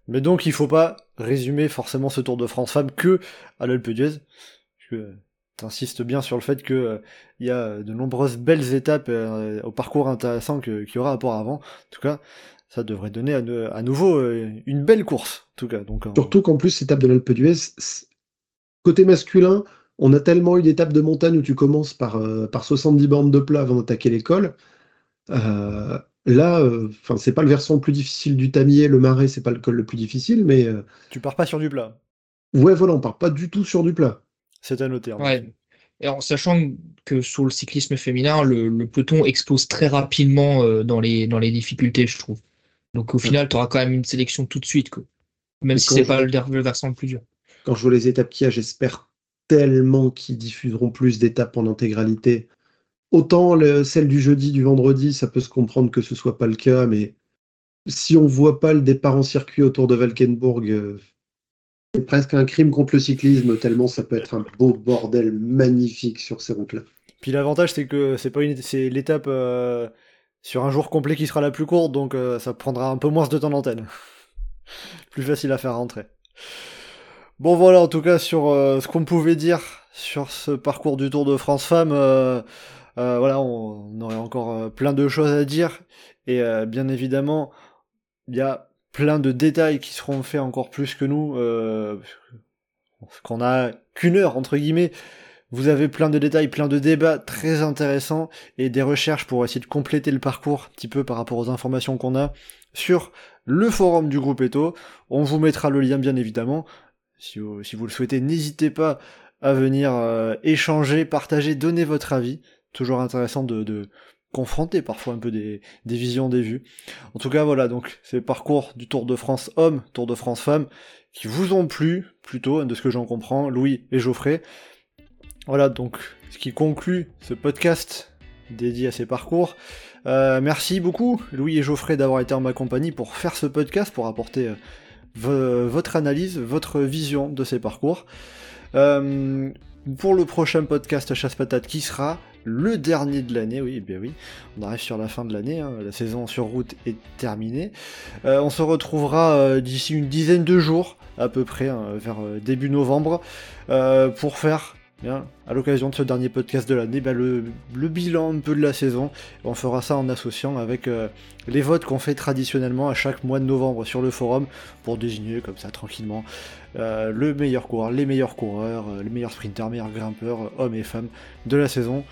Mais donc, il ne faut pas résumer forcément ce Tour de France femme que à l'Alpe d'Huez insiste bien sur le fait qu'il euh, y a de nombreuses belles étapes euh, au parcours intéressant qu'il y aura à avant. En tout cas, ça devrait donner à, nouveau euh, une belle course. En tout cas, donc, Surtout qu'en plus, étape de l'Alpe d'Huez, côté masculin, on a tellement eu d'étapes de montagne où tu commences par, par 70 bornes de plat avant d'attaquer l'école. là, enfin, c'est pas le versant le plus difficile du tamier, le marais, c'est pas le col le plus difficile, mais. Tu pars pas sur du plat. Ouais, voilà, on part pas du tout sur du plat. C'est à noter. Ouais. Et en sachant que sur le cyclisme féminin, le, peloton explose très rapidement euh, dans, les, dans les difficultés, je trouve. Donc au final, tu auras quand même une sélection tout de suite, quoi. même si c'est pas le, versant le plus dur. Quand je vois les étapes qu'il y a, j'espère tellement qu'ils diffuseront plus d'étapes en intégralité. Autant le, celle du jeudi, du vendredi, ça peut se comprendre que ce soit pas le cas, mais si on voit pas le départ en circuit autour de Valkenburg, euh, c'est presque un crime contre le cyclisme, tellement ça peut être un beau bordel magnifique sur ces routes-là. Puis l'avantage, c'est que c'est pas une, c'est l'étape euh, sur un jour complet qui sera la plus courte, donc euh, ça prendra un peu moins de temps d'antenne. plus facile à faire rentrer. Bon voilà, en tout cas sur euh, ce qu'on pouvait dire sur ce parcours du Tour de France Femmes. voilà, on aurait encore plein de choses à dire et bien évidemment, il y a plein de détails qui seront faits encore plus que nous, euh, qu'on a qu'une heure entre guillemets. Vous avez plein de détails, plein de débats très intéressants et des recherches pour essayer de compléter le parcours un petit peu par rapport aux informations qu'on a sur le forum du groupe Eto. On vous mettra le lien bien évidemment. Si vous, le souhaitez, n'hésitez pas à venir euh, échanger, partager, donner votre avis. Toujours intéressant de, confronter parfois un peu des, visions, des vues. En tout cas, voilà, donc c'est le parcours du Tour de France homme, Tour de France femme, qui vous ont plu, plutôt, de ce que j'en comprends, Louis et Geoffrey. Voilà, donc ce qui conclut ce podcast dédié à ces parcours. Euh, merci beaucoup, Louis et Geoffrey, d'avoir été en ma compagnie pour faire ce podcast, pour apporter euh, votre analyse, votre vision de ces parcours. Euh, pour le prochain podcast Chasse Patate qui sera le dernier de l'année, oui, bien oui, on arrive sur la fin de l'année, hein, la saison sur route est terminée. On se retrouvera d'ici une dizaine de jours, à peu près, hein, vers début novembre, pour faire, à l'occasion de ce dernier podcast de l'année, ben, le, bilan un peu de la saison. On fera ça en associant avec les votes qu'on fait traditionnellement à chaque mois de novembre sur le forum, pour désigner comme ça tranquillement le meilleur coureur, les meilleurs coureurs, les meilleurs sprinters, meilleurs grimpeurs, hommes et femmes de la saison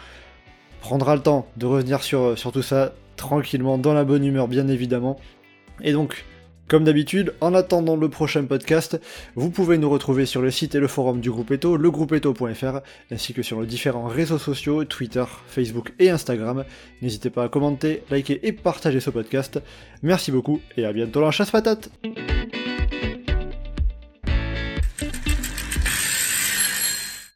prendra le temps de revenir sur tout ça tranquillement, dans la bonne humeur bien évidemment. Et donc, comme d'habitude, en attendant le prochain podcast, vous pouvez nous retrouver sur le site et le forum du groupe Eto, legroupeeto.fr, ainsi que sur les différents réseaux sociaux, Twitter, Facebook et Instagram. N'hésitez pas à commenter, liker et partager ce podcast. Merci beaucoup et à bientôt dans la chasse patate